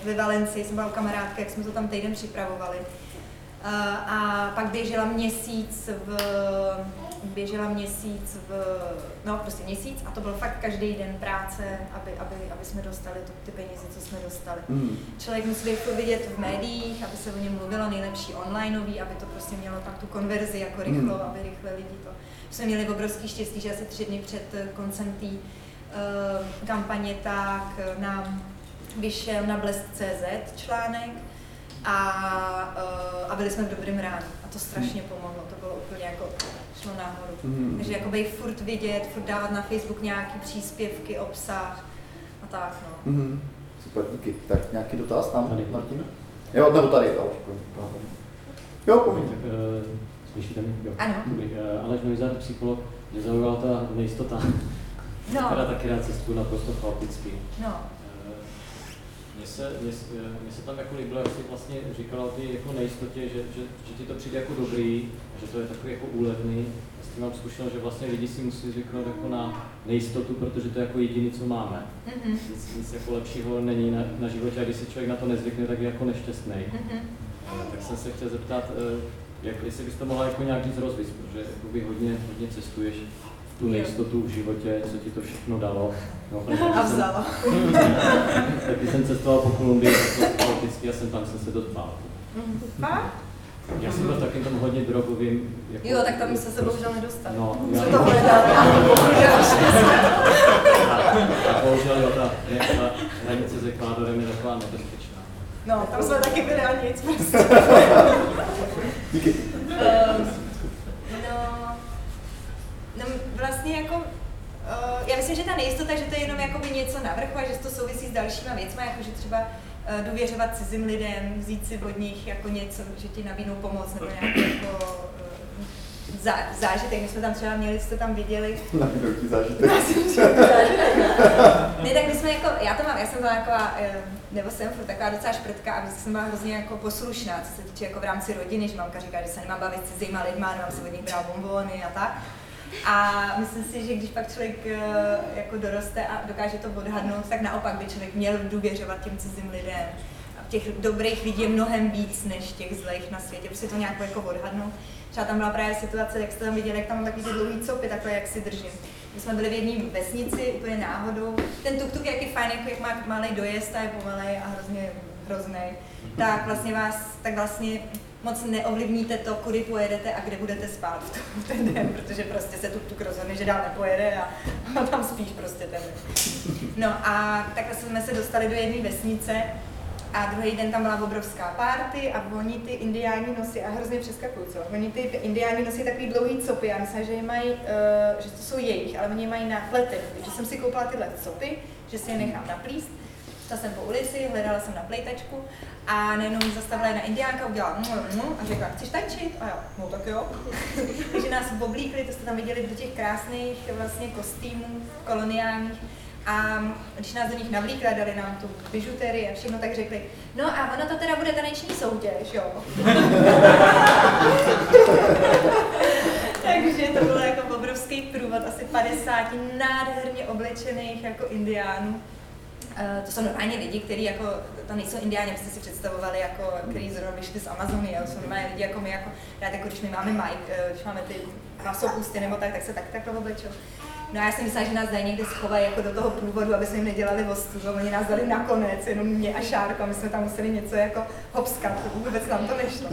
ve Valencii, jsem byla u kamarádky, jak jsme to tam týden připravovali. Uh, a pak běžela měsíc v běžela měsíc v, no prostě měsíc a to byl fakt každý den práce, aby, aby, aby jsme dostali to, ty peníze, co jsme dostali. Mm. Člověk musí to vidět v médiích, aby se o něm mluvilo, nejlepší onlineový, aby to prostě mělo pak tu konverzi jako rychlo, mm. aby rychle lidi to. Jsme měli obrovský štěstí, že asi tři dny před koncem té uh, kampaně tak nám vyšel na Blesk.cz článek a, uh, a byli jsme v dobrém ránu. A to strašně pomohlo, to bylo úplně jako šlo nahoru. Mm. Takže jakoby furt vidět, furt dávat na Facebook nějaký příspěvky, obsah a tak no. Mm. Super, díky. Tak nějaký dotaz tam, tady. Martin? Jo, nebo tady, jo. Jo. Eh, slyšíte mě? Jo. Ano. Uh, Aleš Nojzár, psycholog, mě zaujala ta nejistota. No. Která taky rád cestu naprosto chaoticky. No. Mně se, mě, mě se tam jako líbilo, jak jsi vlastně říkala o té jako nejistotě, že, že, že ti to přijde jako dobrý, že to je takový jako úlevný. Já s tím mám zkušenost, že vlastně lidi si musí zvyknout jako na nejistotu, protože to je jako jediné, co máme. Mm-hmm. Nic, nic jako lepšího není na, na životě a když si člověk na to nezvykne, tak je jako nešťastný. Mm-hmm. Tak jsem se chtěl zeptat, eh, jak, jestli bys to mohla jako nějak víc rozvíjet, protože hodně, hodně cestuješ tu nejistotu v životě, co ti to všechno dalo. No, a vzalo. taky jsem cestoval po Kolumbii, prakticky a jsem tam jsem se dospal. Fakt? Já jsem byl taky tam hodně drogovým. Jako, jo, tak tam se se bohužel nedostal. No, já, to a bohužel jo, ta, hranice s Ekvádorem je taková nebezpečná. No, tam jsme taky byli a nic prostě. Díky. Um, no, no, vlastně jako Uh, já myslím, že ta nejistota, že to je jenom jakoby něco navrchu a že to souvisí s dalšíma věcmi, jako že důvěřovat cizím lidem, vzít si od nich jako něco, že ti nabídnou pomoc nebo nějaký jako zá, zážitek. My jsme tam třeba měli, jste tam viděli. Nabídnou ti zážitek. ne, tak my jsme jako, já to mám, já jsem byla taková, nebo jsem furt taková docela šprtka a vždycky jsem byla hrozně jako poslušná, co se týče jako v rámci rodiny, že mamka říká, že se nemám bavit s cizíma lidma, nemám se od nich brát bombony a tak. A myslím si, že když pak člověk eh, jako doroste a dokáže to odhadnout, tak naopak by člověk měl důvěřovat těm cizím lidem. A těch dobrých lidí je mnohem víc než těch zlých na světě, prostě to nějak jako odhadnout. Třeba tam byla právě situace, jak jste tam viděli, jak tam mám takový ty dlouhý copy, takhle jak si držím. My jsme byli v jedné vesnici, úplně náhodou. Ten tuk-tuk jak je fajn, jako jak má malý dojezd a je pomalej a hrozně hrozný. Tak vlastně vás, tak vlastně moc neovlivníte to, kudy pojedete a kde budete spát v ten den, protože prostě se tu tuk rozhodne, že dál nepojede a, a tam spíš prostě ten. No a takhle jsme se dostali do jedné vesnice A druhý den tam byla obrovská party a oni ty indiáni nosí, a hrozně přeskakují, co? Oni ty indiáni nosí takový dlouhý copy, já myslím, že je mají, uh, že to jsou jejich, ale oni je mají na pletech. Takže jsem si koupila tyhle copy, že si je nechám naplíst. Šla jsem po ulici, hledala jsem na plejtačku a najednou mi zastavila jedna indiánka, udělala mm, mm, a řekla, chceš tančit? A já, no tak jo. Takže nás oblíkli, to jste tam viděli do těch krásných vlastně kostýmů koloniálních. A když nás do nich navlíkli a dali nám tu bižuterii a všechno, tak řekli, no a ono to teda bude taneční soutěž, jo. Takže to bylo jako obrovský průvod asi 50 nádherně oblečených jako indiánů. Uh, to jsou normálně lidi, kteří jako, to nejsou indiáni, abyste si představovali, jako, kteří zrovna vyšli z Amazony, ale jsou normálně lidi jako my, jako, rád, jako když my máme Mike, uh, když máme ty masopusty nebo tak, tak se tak takhle oblečou. No a já jsem myslela, že nás dají někde schovají jako do toho průvodu, aby jsme jim nedělali ostudu. Oni nás dali nakonec, jenom mě a Šárko, a my jsme tam museli něco jako hopskat, vůbec nám to nešlo.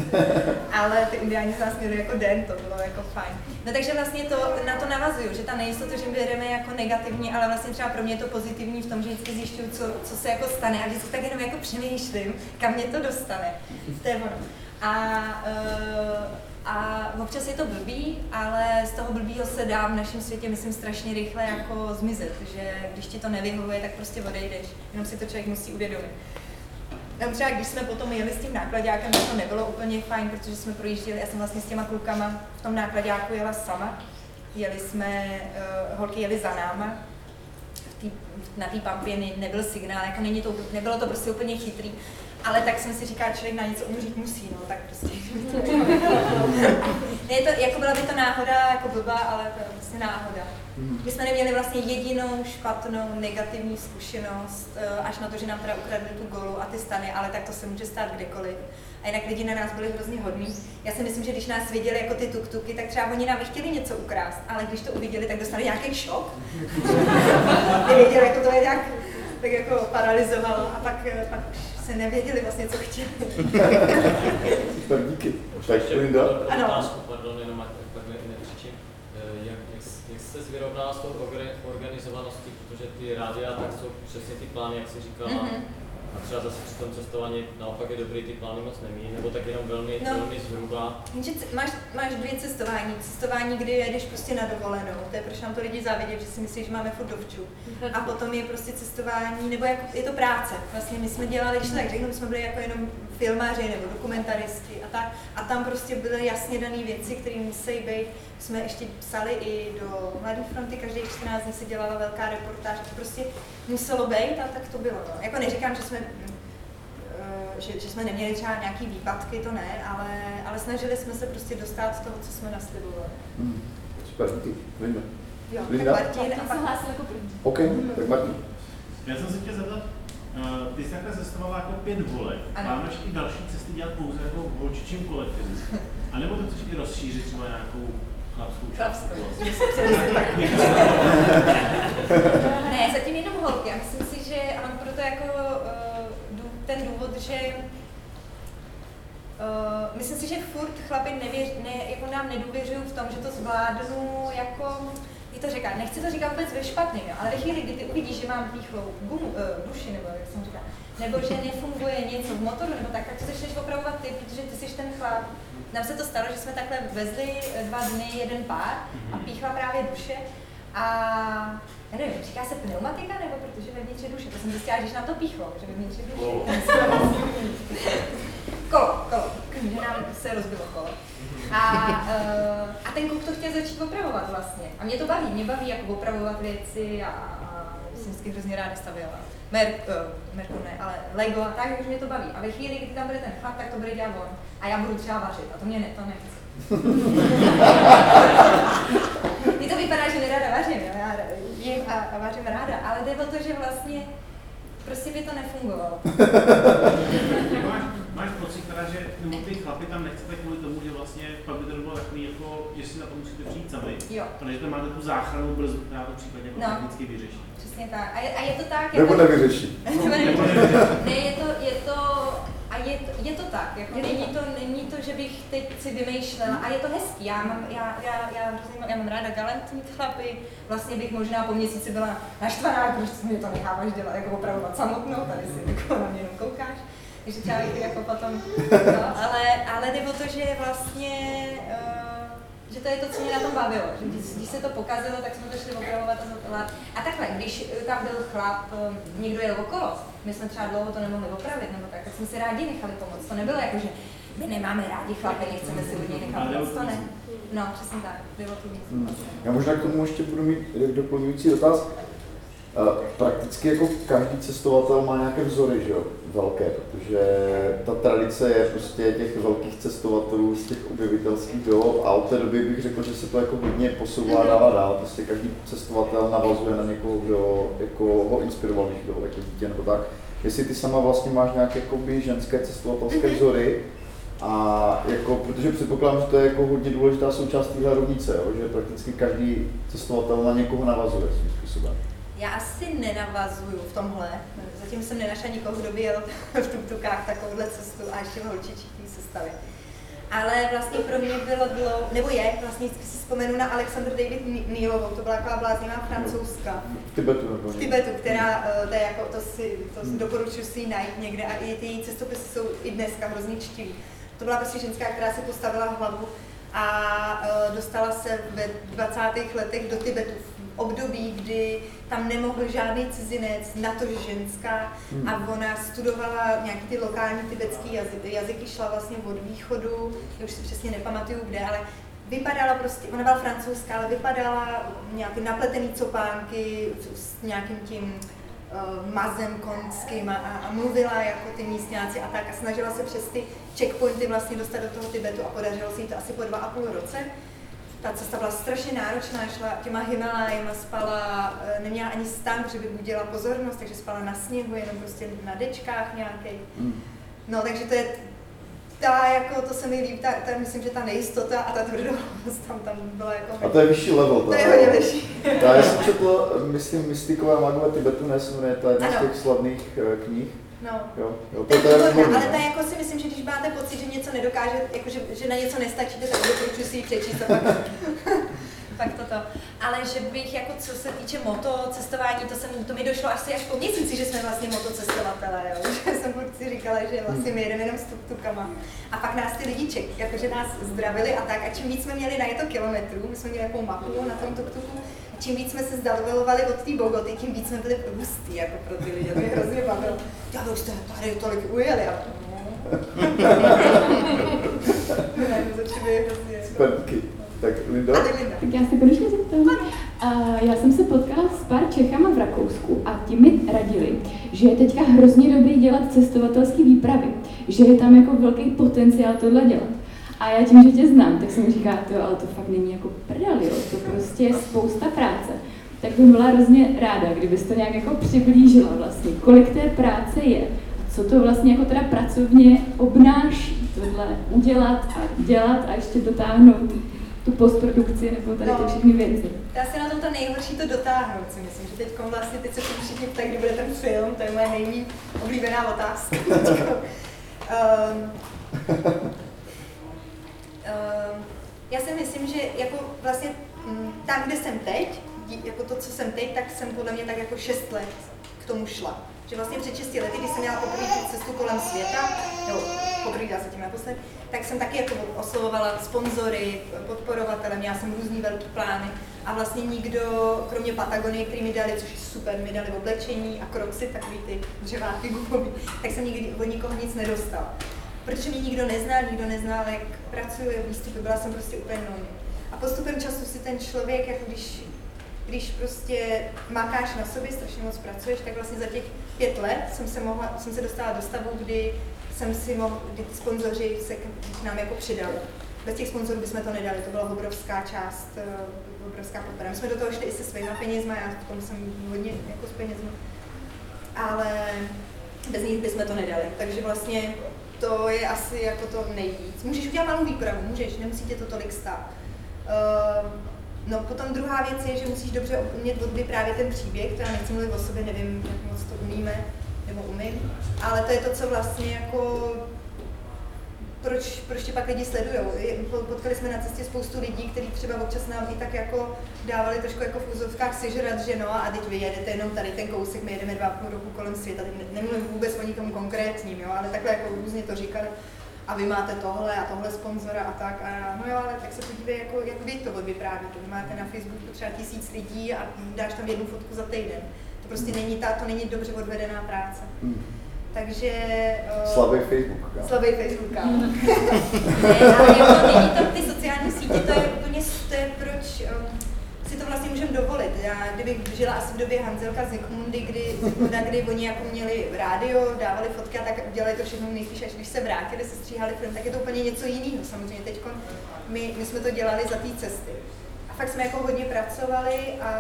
Ale ty indiáni z nás měli jako den, to bylo jako fajn. No takže vlastně to, na to navazuju, že ta nejistota, že bereme jako negativní, ale vlastně třeba pro mě je to pozitivní v tom, že vždycky zjišťuju, co, co se jako stane a vždycky tak jenom jako přemýšlím, kam mě to dostane. To je ono. A uh, a občas je to blbý, ale z toho blbýho se dá v našem světě, myslím, strašně rychle jako zmizet, že když ti to nevyhovuje, tak prostě odejdeš, jenom si to člověk musí uvědomit. Nebo třeba když jsme potom jeli s tím nákladákem, tak to nebylo úplně fajn, protože jsme projížděli, já jsem vlastně s těma klukama v tom nákladáku jela sama. Jeli jsme, uh, holky jeli za náma, tý, na té pampě ne, nebyl signál, jako není to, nebylo to prostě úplně chytrý. Ale tak jsem si říkala, člověk na něco umřít musí, no, tak prostě. ne, to, jako byla by to náhoda, jako blbá, ale to je prostě náhoda. My jsme neměli vlastně jedinou špatnou negativní zkušenost, eh, až na to, že nám teda ukradli tu golu a ty stany, ale tak to se může stát kdekoliv. A jinak lidi na nás byli hrozně hodní. Já si myslím, že když nás viděli jako ty tuktuky, tak třeba oni nám chtěli něco ukrást, ale když to uviděli, tak dostali nějaký šok. Nevěděli, jako to je nějak tak jako paralizovalo a pak, eh, pak už se nevěděli vlastně, co chtěli. Super, díky. Tak Linda? Ano. Otázku, pardon, jenom ať takhle nekřičím. Eh, Jak, jak, jak jste se vyrovnala s tou orga- organizovaností, protože ty rádia tak jsou přesně ty plány, jak jsi říkala, Mhm. A třeba zase při tom cestování naopak je dobrý ty plány moc nemít, nebo tak jenom velmi, No. velmi zhruba. Jenže c- máš, máš dvě cestování. Cestování, kdy jedeš prostě na dovolenou, to je proč nám to lidi závidí, že si myslí, že máme furt dovču. A potom je prostě cestování, nebo jako, je to práce. Vlastně my jsme dělali, když to tak řeknu, my jsme byli jako jenom filmaři nebo dokumentaristi a tak. A tam prostě byly jasně dané věci, které musí být. Jsme ještě psali i do Mladé fronty, každých 14 dní se dělala velká reportáž, to prostě muselo být a tak to bylo. No. Jako neříkám, že jsme že, že jsme neměli třeba nějaký výpadky, to ne, ale, ale snažili jsme se prostě dostat z toho, co jsme naslibovali. Hmm. Super, díky. Linda. Jo, Linda? tak Martin a pak... hlásil jako první. OK, tak Martin. Já jsem se chtěl zeptat, uh, ty jsi takhle cestovala jako pět volek. Plánuješ i další cesty dělat pouze jako v holčičím kolektivu? A nebo to chceš i rozšířit třeba nějakou chlapskou část? Chlapskou. Ne, zatím jenom holky. Já myslím si, že a mám proto jako ten důvod, že Uh, myslím si, že furt chlapi nevěř, ne, jako nám nedůvěřují v tom, že to zvládnu jako, jak to říká, nechci to říkat vůbec ve špatným, jo, ale ve chvíli, kdy ty uvidíš, že mám píchlou gumu, uh, duši, nebo jak jsem říkala, nebo že nefunguje něco v motoru, nebo tak, tak to začneš opravovat ty, protože ty jsi ten chlap. Nám se to stalo, že jsme takhle vezli eh, dva dny jeden pár a píchla právě duše a já nevím, říká se pneumatika, nebo protože vevnitř je duše, to jsem zjistila, když nám to píchlo, že vevnitř je duše. Kolo, kolo, že nám se rozbilo kolo. A, uh, a ten kluk to chtěl začít opravovat vlastně. A mě to baví, mě baví jako opravovat věci a, a jsem vždycky hrozně ráda stavěla. Mer, uh, Merko ne, ale Lego a tak, už mě to baví. A ve chvíli, kdy tam bude ten chlap, tak to bude dělat on. A já budu třeba vařit a to mě ne, to nechci. Vypadá, že nerada vařím, jo? já jim a, a vařím ráda, ale jde o to, že vlastně prostě by to nefungovalo. Máš, máš pocit teda, že nebo ty chlapy tam nechcete kvůli tomu, že vlastně pak by to bylo takový, jako, že si na to musíte přijít sami. Jo. Protože to máte tu záchranu brzdu, která to případně jako No. technicky vyřeší. Přesně tak. A je, a je to tak, Nebo jako, nevyřeší. ne, je to, je to, a je to, je to tak, jako není to, není to, že bych teď si vymýšlela, a je to hezký, já mám, já, já, já, hrozně já mám ráda galantní chlapy, vlastně bych možná po měsíci byla naštvaná, když mě to necháváš dělat, jako opravovat samotnou, tady si jako na mě jenom koukáš, takže třeba bych jako potom, no, ale, ale jde o to, že vlastně, uh, že to je to, co mě na tom bavilo, že když, když se to pokazilo, tak jsme to šli opravovat a zotovat. A takhle, když tam byl chlap, um, někdo jel okolo, my jsme třeba dlouho to nemohli opravit, nebo tak, tak jsme si rádi nechali pomoct. To nebylo jako, že my nemáme rádi chlapy, nechceme si od něj nechat pomoct, to ne. No, přesně tak, bylo to víc. Hmm. Já možná k tomu ještě budu mít doplňující dotaz. Eh, Prakticky jako každý cestovatel má nějaké vzory, že jo, velké, protože ta tradice je prostě těch velkých cestovatelů z těch objevitelských dob a od té doby bych řekl, že se to jako hodně posouvá dál a dál. Prostě každý cestovatel navazuje na někoho, kdo jako ho inspiroval, když byl jako dítě nebo tak. Jestli ty sama vlastně máš nějaké jakoby ženské cestovatelské vzory, a jako, protože předpokládám, že to je jako hodně důležitá součást té rovnice, jo, že prakticky každý cestovatel na někoho navazuje svým způsobem. Já asi nenavazuju v tomhle. Zatím jsem nenašla nikoho, kdo by jel v tuktukách takovouhle cestu a ještě v holčičí sestavě. Ale vlastně pro mě bylo, bylo nebo je, vlastně si vzpomenu na Alexander David Nealovou, to byla taková bláznivá francouzska. V Tibetu nebo V Tibetu, která, eh, to je jako, to si, to si doporučuji si ji najít někde a i ty její cestopisy jsou i dneska hrozně čtivý. To byla prostě ženská, která si postavila hlavu a uh, dostala se ve 20. letech do Tibetu v období, kdy tam nemohl žádný cizinec, na to ženská a ona studovala nějaký ty lokální tibetský jazyky, jazyky šla vlastně od východu, já už si přesně nepamatuju kde, ale vypadala prostě, ona byla francouzská, ale vypadala nějaký napletený copánky s nějakým tím uh, mazem konským a, a, a mluvila jako ty místňáci a tak a snažila se přes ty checkpointy vlastně dostat do toho Tibetu a podařilo se jí to asi po dva a půl roce. Ta cesta byla strašně náročná, šla těma Himalájema, spala, eh, neměla ani stan, protože by budila pozornost, takže spala na sněhu, jenom prostě na dečkách nějakých. No, takže to je ta, jako, to se mi líbí, ta, ta, myslím, že ta nejistota a ta tvrdost tam, tam byla jako... A to je vyšší level. To je hodně vyšší. Já jsem četl, myslím, Mystikové magové Tibetu, ne, se to je jedna z těch slavných eh, knih. No. Jo, jo, To je to je výborná, výborný, ale no. ta jako si myslím, že když máte pocit, že něco nedokáže, jako že, že na něco nestačíte, tak doporučuji si ji přečíst a pak, pak toto. Ale že bych jako co se týče moto cestování, to, jsem, to mi došlo asi až po měsíci, že jsme vlastně motocestovatelé, jo? že jsem furt si říkala, že vlastně my jedeme jenom s tuktukama. A pak nás ty lidi ček, jakože nás zdravili a tak. A čím víc jsme měli na to kilometrů, my jsme měli jako mapu na tom tuktuku, a čím víc jsme se zdalovali od té Bogoty, tím víc jsme byli hustý jako pro ty lidi. To mě hrozně bavilo. Já vy už jste tady tolik ujeli. A... Hrozně. Super. Tak Linda. Tak já se konečně zeptám. A já jsem se potkala s pár Čechama v Rakousku a ti mi radili, že je teďka hrozně dobrý dělat cestovatelské výpravy, že je tam jako velký potenciál tohle dělat. A já tím, že tě znám, tak jsem říká, to, ale to fakt není jako prdel, jo, to prostě je spousta práce. Tak bych byla hrozně ráda, kdybys to nějak jako přiblížila vlastně, kolik té práce je, co to vlastně jako teda pracovně obnáší, tohle udělat a dělat a ještě dotáhnout tu postprodukci nebo tady ty No. všechny věci. Já si na tom to nejhorší to dotáhnout, si myslím, že teď vlastně, teď se to všichni ptají, kdy bude ten film, to je moje nejmí oblíbená otázka. um, um, já si myslím, že jako vlastně mm, tam, kde jsem teď, jako to, co jsem teď, tak jsem podle mě tak jako 6 let k tomu šla. Že vlastně před 6 lety, když jsem měla poprvé tu cestu kolem světa, nebo poprvé dá se tím naposled, tak jsem taky jako oslovovala sponzory, podporovatele, měla jsem různý velký plány a vlastně nikdo, kromě Patagonie, který mi dali, což je super, mi dali oblečení a kroxy, takový ty dřeváky gumový, tak jsem nikdy od nikoho nic nedostala. Protože mě nikdo neznal, nikdo neznal, jak pracuji, výstupy, byla jsem prostě úplně nový. A postupem času si ten člověk, jako když, když prostě makáš na sobě, strašně moc pracuješ, tak vlastně za těch pět let jsem se, mohla, jsem se dostala do stavu, kdy jsem si mohla, kdy ty sponzoři se k nám jako přidali. Bez těch sponzorů bychom to nedali, to byla obrovská část, eh, obrovská podpora. My jsme do toho šli i se svýma penězma, já v tom jsem hodně jako s penězma. Ale bez nich bychom to nedali. Takže vlastně to je asi jako to nejvíc. Můžeš udělat malou výpravu, můžeš, nemusí tě to tolik stát. Uh, no potom druhá věc je, že musíš dobře umět odvyprávět ten příběh, já nechci mluvit o sobě, nevím, jak moc to umíme, nebo umím, ale to je to, co vlastně jako proč, proč tě pak lidi sledují. Potkali jsme na cestě spoustu lidí, kteří třeba občas nám i tak jako dávali trošku jako v úzovkách sežrat, že no a teď vy jedete jenom tady ten kousek, my jedeme dva půl roku kolem světa, teď nemluvím vůbec o nikom konkrétním, jo, ale takhle jako různě to říkali a vy máte tohle a tohle sponzora a tak. A já, no jo, ale tak se podívej, jako, jak vy to vyprávíte. Vy máte na Facebooku třeba tisíc lidí a dáš tam jednu fotku za týden. To prostě není ta, to není dobře odvedená práce. Hmm. Takže... Uh, Slavý Facebook. Já. Slavý Facebook, ne, ale jako není to, ty sociální sítě, to je úplně, to je proč, um, si to vlastně můžeme dovolit. Já, kdybych žila asi v době Hanzelka Zikmundy, kdy, na kdy oni jako měli rádio, dávali fotky a tak udělali to všechno nejspíš, až když se vrátili, se stříhali film, tak je to úplně něco jiného. Samozřejmě teď my, my jsme to dělali za té cesty. A fakt jsme jako hodně pracovali a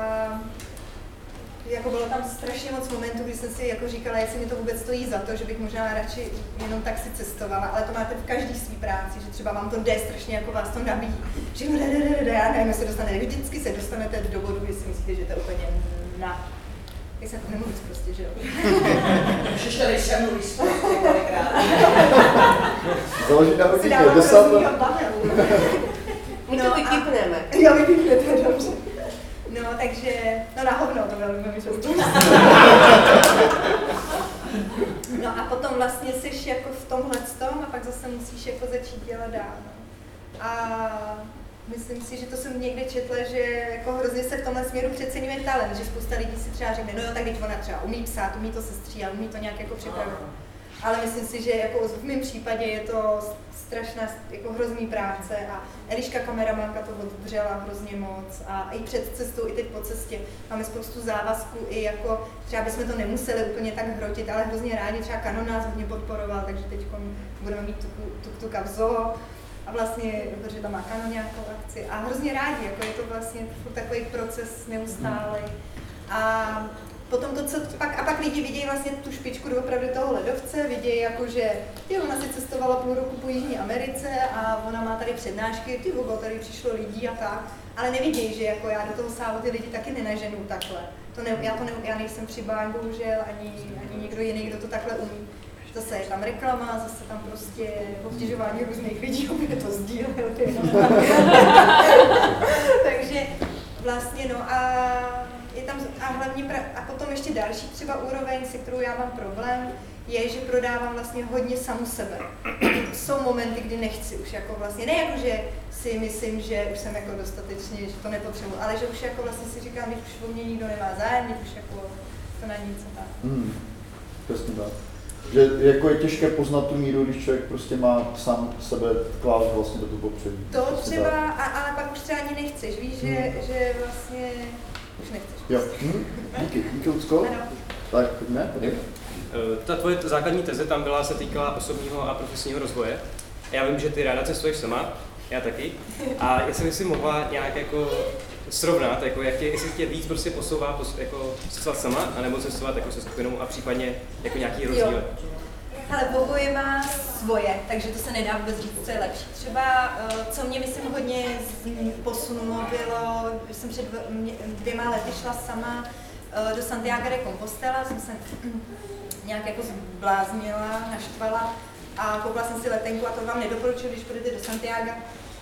jako bylo tam strašně moc momentů, kdy jsem si jako říkala, jestli mi to vůbec stojí za to, že bych možná radši jenom tak si cestovala, ale to máte v každý svý práci, že třeba vám to jde strašně, jako vás to nabíjí, že no jde, jde, jde, já nevím, se dostanete, vždycky se dostanete do bodu, kdy si myslíte, že to je úplně na. Jak se to nemluví prostě, že jo? Už tady se mluví kolikrát. Založit na hodinky, deset My to vypípneme. Jo, vypípnete, dobře. Takže, no na hovno to velmi mi No a potom vlastně jsi jako v tomhle tom a pak zase musíš jako začít dělat dál. No. A myslím si, že to jsem někde četla, že jako hrozně se v tomhle směru přeceňuje talent, že spousta lidí si třeba řekne, no jo, tak teď ona třeba umí psát, umí to sestříhat, umí to nějak jako připravit. Ale myslím si, že jako v mém případě je to strašná, jako hrozný práce a Eliška kameramanka to odbřela hrozně moc a i před cestou, i teď po cestě máme spoustu závazků i jako, třeba bychom to nemuseli úplně tak hrotit, ale hrozně rádi, třeba Canon nás hodně podporoval, takže teď budeme mít tu, tu, tu kavzo a vlastně, protože tam má Canon nějakou akci a hrozně rádi, jako je to vlastně takový proces neustálý. A potom to, co pak, a pak lidi vidějí vlastně tu špičku doopravdy toho ledovce, vidějí jako, že ty, ona si cestovala půl roku po Jižní Americe a ona má tady přednášky, ty vogo, tady přišlo lidí a tak, ale nevidějí, že jako já do toho sálu ty lidi taky nenaženu takhle. To ne, já, to ne, já nejsem přibán, bohužel, ani, ani někdo jiný, kdo to takhle umí. Zase je tam reklama, zase tam prostě obtěžování různých lidí, aby to sdílel. Takže vlastně no a je tam a hlavně pra, a potom ještě další třeba úroveň, se kterou já mám problém, je, že prodávám vlastně hodně samu sebe. Jsou momenty, kdy nechci už jako vlastně, ne jako, že si myslím, že už jsem jako dostatečně, že to nepotřebuji, ale že už jako vlastně si říkám, že už o mě nikdo nemá zájem, už jako to na nic a tak. Hmm. Přesně tak. Že jako je těžké poznat tu míru, když člověk prostě má sám sebe klást vlastně do toho popředí. To třeba, a, ale pak už třeba ani nechceš, víš, hmm. že, že vlastně už nechceš. Jo, hm? díky, díky Lucko. Tak, ne, tady. Eh, ta tvoje základní teze tam byla, se týkala osobního a profesního rozvoje. Já vím, že ty ráda cestuješ sama, já taky. A jestli bys si mohla nějak jako srovnat, jako jak tě, jestli tě víc prostě posouvá pos, jako cestovat sama, anebo cestovat jako se skupinou a případně jako nějaký rozdíl. Ale oboje má svoje, takže to se nedá vůbec říct, co je lepší. Třeba, eh, co mě myslím hodně posunulo, bylo, že jsem před dvěma lety šla sama eh, do Santiago de Compostela, jsem se nějak jako zbláznila, naštvala a koupila jsem si letenku a to vám nedoporučuji, když půjdete do Santiago,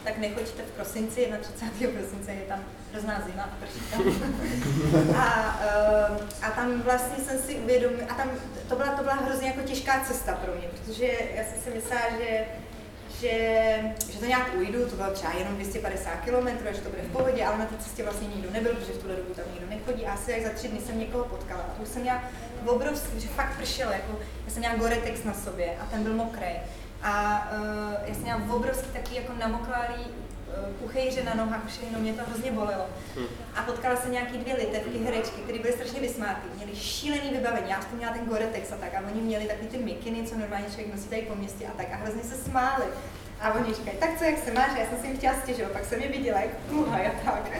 tak nechoďte v prosinci, 31. prosince je tam hrozná zima a prší tam. a, uh, a tam vlastně jsem si uvědomila, a tam to byla, to byla hrozně jako těžká cesta pro mě, protože já jsem si myslela, že že, že to nějak ujdu, to bylo třeba jenom 250 km, že to bude v pohodě, ale na té cestě vlastně nikdo nebyl, protože v tuhle dobu tam nikdo nechodí. A asi jak za tři dny jsem někoho potkala. A to už jsem měla obrovský, že fakt pršelo, jako, já jsem měla Goretex na sobě a ten byl mokrý. A uh, já jsem měla obrovský taky jako namoklálý uh, puchejře na nohách, všechno mě to hrozně bolelo. Hm. A potkala jsem nějaký dvě litevky, herečky, které byly strašně vysmátý, měly šílený vybavení, já jsem měla ten Goretex a tak, a oni měli taky ty mikiny, co normálně člověk nosí tady po městě a tak, a hrozně se smáli. A oni říkají, tak co, jak se máš? Já jsem si jim chtěla stěžovat, pak jsem je viděla, jak pluha a tak.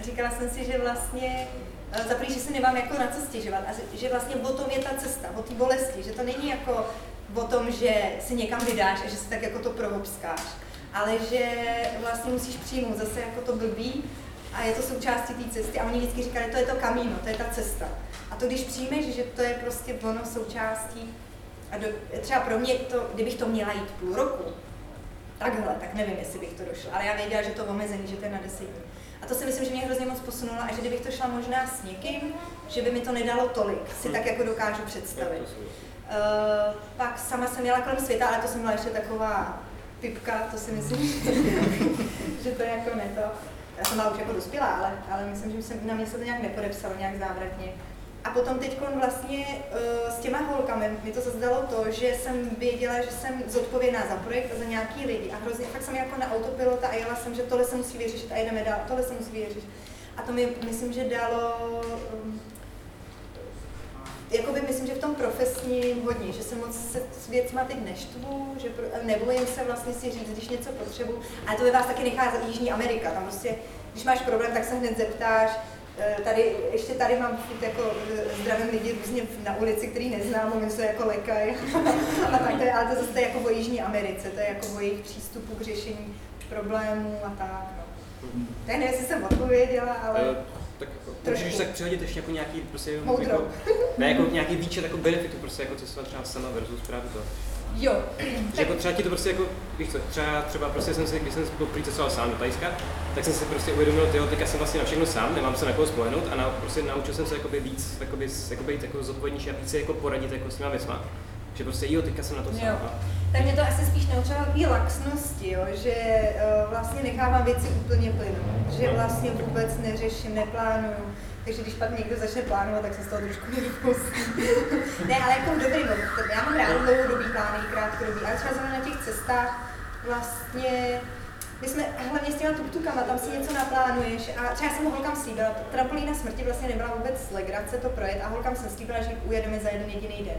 A říkala jsem si, že vlastně eh, za že si nemám jako na co stěžovat a že vlastně o tom je ta cesta, o té bolesti, že to není jako o tom, že se někam vydáš a že si tak jako to prohopskáš, ale že vlastně musíš přijmout zase jako to blbý a je to součástí té cesty a oni vždycky říkali, to je to kamíno, to je ta cesta. A to když přijmeš, že to je prostě ono součástí a do, třeba pro mě to, kdybych to měla jít půl roku, takhle, tak nevím, jestli bych to došla. Ale já věděla, že to omezený, že to je na 10 dní. A to si myslím, že mě hrozně moc posunulo a že kdybych to šla možná s někým, že by mi to nedalo tolik, si tak jako dokážu představit. Pak sama jsem jela kolem světa, ale to jsem byla ještě taková typka, to si myslím, že to jako ne to. Já jsem byla už jako dospělá, ale, ale myslím, že jsem, na mě se to nějak nepodepsalo, nějak závratně. A potom teď vlastně uh, s těma holkami mi to zase dalo to, že jsem věděla, že jsem zodpovědná za projekt a za nějaký lidi. A hrozně fakt jsem jako na autopilota a jela jsem, že tohle se musí vyřešit a jdeme dál, tohle se musí vyřešit. A to mi myslím, že dalo um, jakoby myslím, že v tom profesním hodně, že se moc se s věcma teď neštvu, že pro, nebojím se vlastně si říct, když něco potřebuji, ale to ve vás taky nechá Jižní Amerika, tam prostě, když máš problém, tak se hned zeptáš, Eh, tady, ještě tady mám jako eh, zdravím lidi různě na ulici, který neznám, mluvím se jako lekaj. a tak to je, ale to zase jako o Jižní Americe, to je jako o jejich přístupu k řešení problémů a tak. No. Tak nevím, jestli jsem odpověděla, ale... Tak můžeš tak přihodit ještě jako nějaký prostě, Moudro. jako, ne, jako nějaký výčet jako benefitu, prostě jako cestovat třeba sama versus právě to. Jo. Že jako třeba ti to prostě jako, víš co, třeba, třeba prostě jsem si, když jsem poprvé cestoval sám do Tajska, tak jsem si prostě uvědomil, že teďka jsem vlastně na všechno sám, nemám se na koho spolehnout a na, prostě naučil jsem se jakoby víc, jakoby, jakoby být jako zodpovědnější a víc jako poradit jako s těma věcma. Že prostě jo, teďka jsem na to sám. Jo. Tak mě to asi spíš naučilo takové laxnosti, jo? že uh, vlastně nechávám věci úplně plynout, že vlastně vůbec neřeším, neplánuju takže když pak někdo začne plánovat, tak se z toho trošku nervózní. ne, ale jako dobrý, no, já mám rád dlouhodobý plány, krátkodobý, ale třeba na těch cestách vlastně my jsme hlavně s těma tuktukama, tam si něco naplánuješ a třeba jsem holkám slíbila, trampolína smrti vlastně nebyla vůbec legrace to projet a holkám jsem slíbila, že ujedeme za jeden jediný den.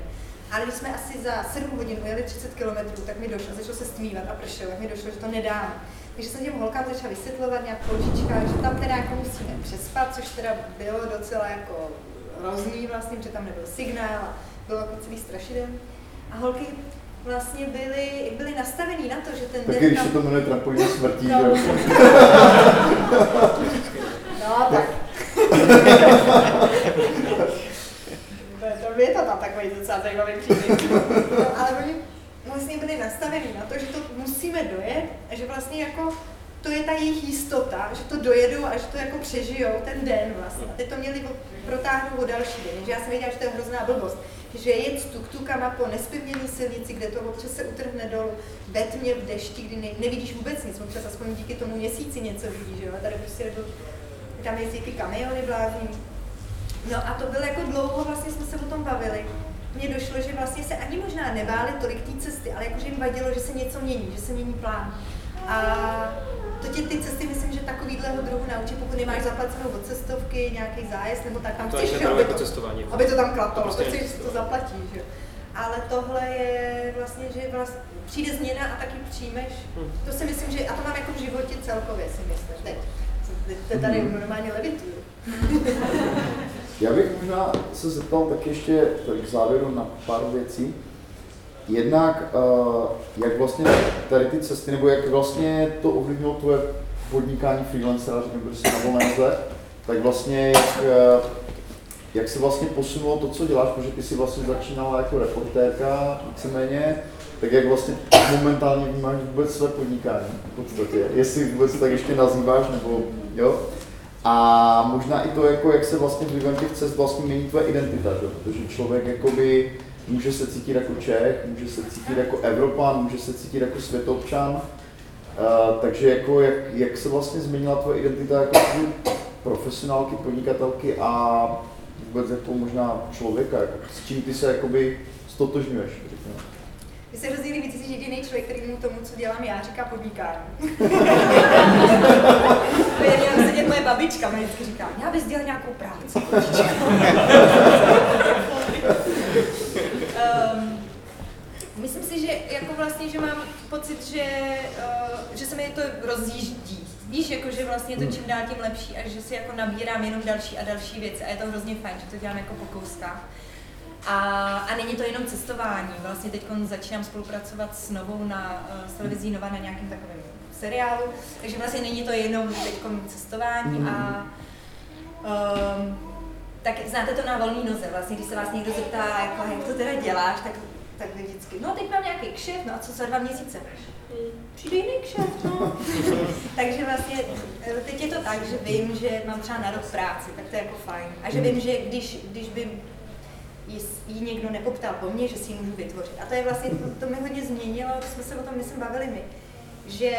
Ale když jsme asi za 7 hodin ujeli 30 km, tak mi došlo, začalo se stmívat a pršelo, tak mi došlo, že to nedám. Takže jsem těm holkám začala vysvětlovat nějak po že tam teda jako musíme přespat, což teda bylo docela jako hrozný vlastně, protože tam nebyl signál a bylo jako celý strašidelný. A holky vlastně byly, byly nastavený na to, že ten Taky když se to jmenuje trampolín smrtí, no. že No, tak. To je to tam takový docela zajímavý příběh. No, ale oni vlastně byli nastaveni na to, že to musíme dojet a že vlastně jako to je ta jejich jistota, že to dojedou a že to jako přežijou ten den vlastně. A teď to měli protáhnout o další den, že já jsem věděla, že to je hrozná blbost, že jet s tuktukama po nespevněné silnici, kde to občas se utrhne dolů, ve tmě, v dešti, kdy ne, nevidíš vůbec nic, občas aspoň díky tomu měsíci něco vidíš, že jo, a tady prostě tam jezdí ty kamiony blázní. No a to bylo jako dlouho, vlastně jsme se o tom bavili mně došlo, že vlastně se ani možná nebáli tolik té cesty, ale jakože jim vadilo, že se něco mění, že se mění plán. A to tě ty cesty, myslím, že takovýhleho druhu naučí, pokud nemáš zaplacenou od cestovky, nějaký zájezd, nebo tak tam to chceš, že, aby, to, cestování. aby to tam klaplo, to, prostě to chceš, to zaplatí, že ale tohle je vlastně, že vlastně přijde změna a taky přijmeš. Hmm. To si myslím, že, a to mám jako v životě celkově, si myslím, teď. Teď tady hmm. normálně levituju. Já bych možná se zeptal tak ještě k závěru na pár věcí. Jednak, uh, jak vlastně tady ty cesty, nebo jak vlastně to ovlivnilo tvoje podnikání freelancera, řekněme, že jsi na volné tak vlastně jak, uh, jak se vlastně posunulo to, co děláš, protože ty jsi vlastně začínala jako reportérka víceméně, tak jak vlastně momentálně vnímáš vůbec své podnikání v podstatě, jestli vůbec tak ještě nazýváš, nebo jo? A možná i to, jako, jak se vlastně vlivem těch cest vlastně mění tvoje identita, že? protože člověk jakoby může se cítit jako Čech, může se cítit jako Evropan, může se cítit jako světobčan. Uh, takže jako jak, jak se vlastně změnila tvoje identita jako profesionálky, podnikatelky a vůbec jako možná člověka, jako, s čím ty se jakoby stotožňuješ, řekněme. Mně se hrozně líbí, ty jsi jediný člověk, který mu tomu, co dělám já, říká podnikání. to je sedět moje babička, mi vždycky říká, já bys dělal nějakou práci. um, myslím si, že jako vlastně, že mám pocit, že, uh, že se mi to rozjíždí. Víš, jako, že vlastně to čím dál tím lepší a že si jako nabírám jenom další a další věci a je to hrozně fajn, že to dělám jako po kouskách. A, a není to jenom cestování. Vlastně teď začínám spolupracovat s Novou na s televizí Nova na nějakém takovém seriálu, takže vlastně není to jenom teď cestování a um, tak znáte to na volný noze, vlastně když se vás někdo zeptá, jako, jak to teda děláš, tak takhle vždycky. No teď mám nějaký kšeft, no a co za dva měsíce? Přijde jiný kšeft, no. Takže vlastně eh, teď je to tak, že vím, že mám třeba na rok práci, tak to je jako fajn. A že vím, že když, když by jí někdo nepoptal po mně, že si ji můžu vytvořit. A to je vlastně, to, to mi hodně změnilo, jsme se o tom, myslím, bavili my, že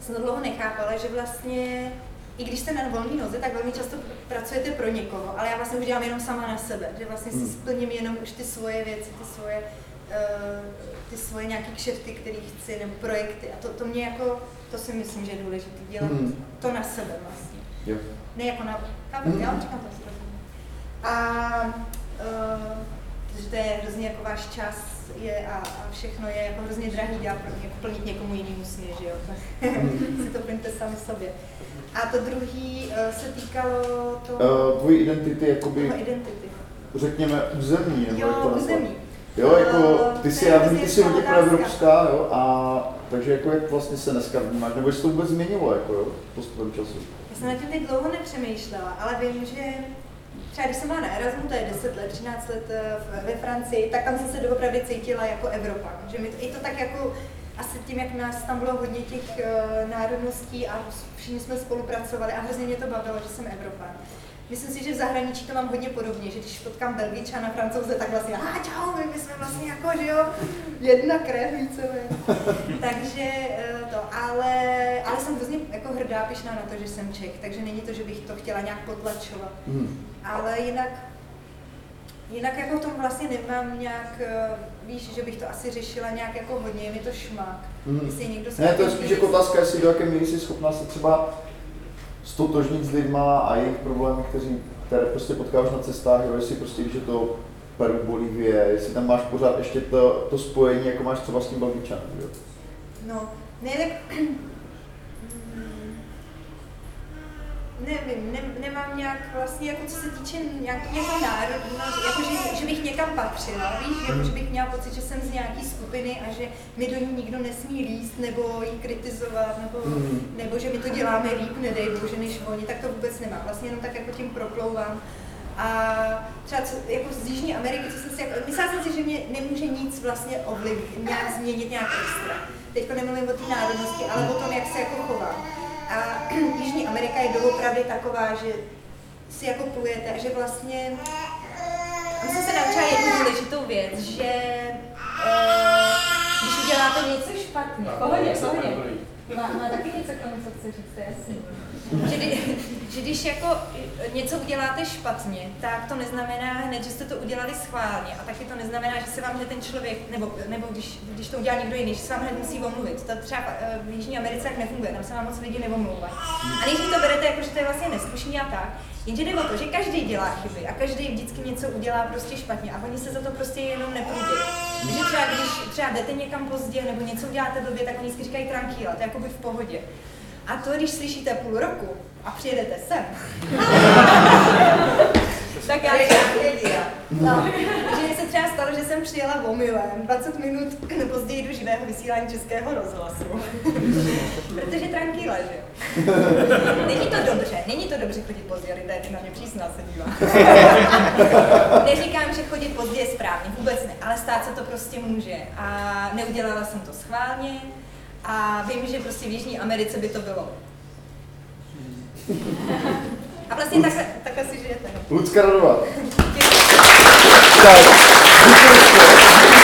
jsem to dlouho nechápala, že vlastně i když jste na volné noze, tak velmi často pracujete pro někoho, ale já vlastně už dělám jenom sama na sebe, že vlastně si Hmm. splním jenom už ty svoje věci, ty svoje, uh, ty svoje nějaké kšefty, které chci, nebo projekty. A to, to mě jako, to si myslím, že je důležité, dělat Hmm. to na sebe vlastně. Jo. Ne jako na, chápete, Mhm. já říkám to správně. A uh, že to je hrozně jako váš čas je a, a všechno je jako hrozně drahý dělat pro mě, jako plnit někomu jinému sně, že jo, tak si to plňte sami sobě. A to druhý uh, se týkalo toho, Uh, tvojí identity, jakoby, toho identity. řekněme, územní, nebo jak to Jo, nazvat? území. Jo, jako Eh, ty to jsi, je já vím, ty jsi hodně proevropská, jo, a takže jako jak vlastně se dneska vnímáš, nebo jestli to vůbec změnilo, jako jo, postupem času. Já jsem nad tím teď dlouho nepřemýšlela, ale vím, že třeba když jsem byla na Erasmu, to je 10 let, 13 let eh, ve Francii, tak tam jsem se doopravdy cítila jako Evropan. Že mi to, i to tak jako, asi tím, jak nás tam bylo hodně těch uh, národností a všichni jsme spolupracovali a hrozně mě to bavilo, že jsem Evropan. Myslím si, že v zahraničí to mám hodně podobně, že když potkám Belgičana, Francouze, tak vlastně, a čau, my, my jsme vlastně jako, že jo, jedna krev víceméně. takže eh, to, ale, ale jsem hrozně jako hrdá, pišná na to, že jsem Čech, takže není to, že bych to chtěla nějak potlačovat. Hmm. Ale jinak, jinak jako v tom vlastně nemám nějak, eh, víš, že bych to asi řešila nějak jako hodně, je mi to šmak. Hmm. Jestli někdo Ne, to je spíš jako otázka, jestli do jaké míry jsi schopná se třeba stotožnit s lidma a jejich problémy, kteří, které prostě potkáváš na cestách, jo, jestli prostě víš, že to Peru, Bolívie, jestli tam máš pořád ještě to, to spojení, jako máš třeba s tím Belgičanem, jo. No, ne, tak... Nevím, ne, nemám nějak vlastně, jako co se týče nějakého národu, no, jako že, že, bych někam patřila, víš, jako, že bych měla pocit, že jsem z nějaký skupiny a že mi do ní nikdo nesmí líst nebo ji kritizovat, nebo, Mhm. nebo že mi to děláme líp, nedej bože, než oni, tak to vůbec nemám. Vlastně jenom tak jako tím proplouvám. A třeba co, jako z Jižní Ameriky, co jsem si jako, myslela jsem si, že mě nemůže nic vlastně ovlivnit, nějak změnit nějak extra. Teď nemluvím o té národnosti, ale o tom, jak se jako chovám. A Jižní Amerika je doopravdy taková, že si jako plujete že vlastně já jsem se naučila jednu důležitou věc, že uh, když uděláte něco špatně, pohodě, pohodě, má, má taky něco k tomu, co chce říct, to je jasný. Že, že když jako něco uděláte špatně, tak to neznamená hned, že jste to udělali schválně. A taky to neznamená, že se vám hned ten člověk, nebo, nebo když, když to udělá někdo jiný, že se vám hned musí omluvit. To třeba eh, v Jižní Americe tak nefunguje, tam se vám moc lidi neomlouvají. A nejdřív to berete jako, že to je vlastně neslušný a tak. Jenže jde o to, že každý dělá chyby a každý vždycky něco udělá prostě špatně a oni se za to prostě jenom neprudějí. Takže třeba když třeba jdete někam pozdě nebo něco uděláte blbě, tak oni vždycky říkají tranquila, to je jakoby v pohodě. A to, když slyšíte půl roku a přijedete sem, tak já No, že mi se třeba stalo, že jsem přijela omylem 20 minut později do živého vysílání českého rozhlasu. Protože tranquila, že jo. Není to dobře, není to dobře chodit pozdě, lidé na mě přísná se dívá. Neříkám, že chodit pozdě je správně, vůbec ne, ale stát se to prostě může. A neudělala jsem to schválně a vím, že prostě v Jižní Americe by to bylo. A vlastně takhle, takhle si žijete. Lucka Radová. Tak, děkuji.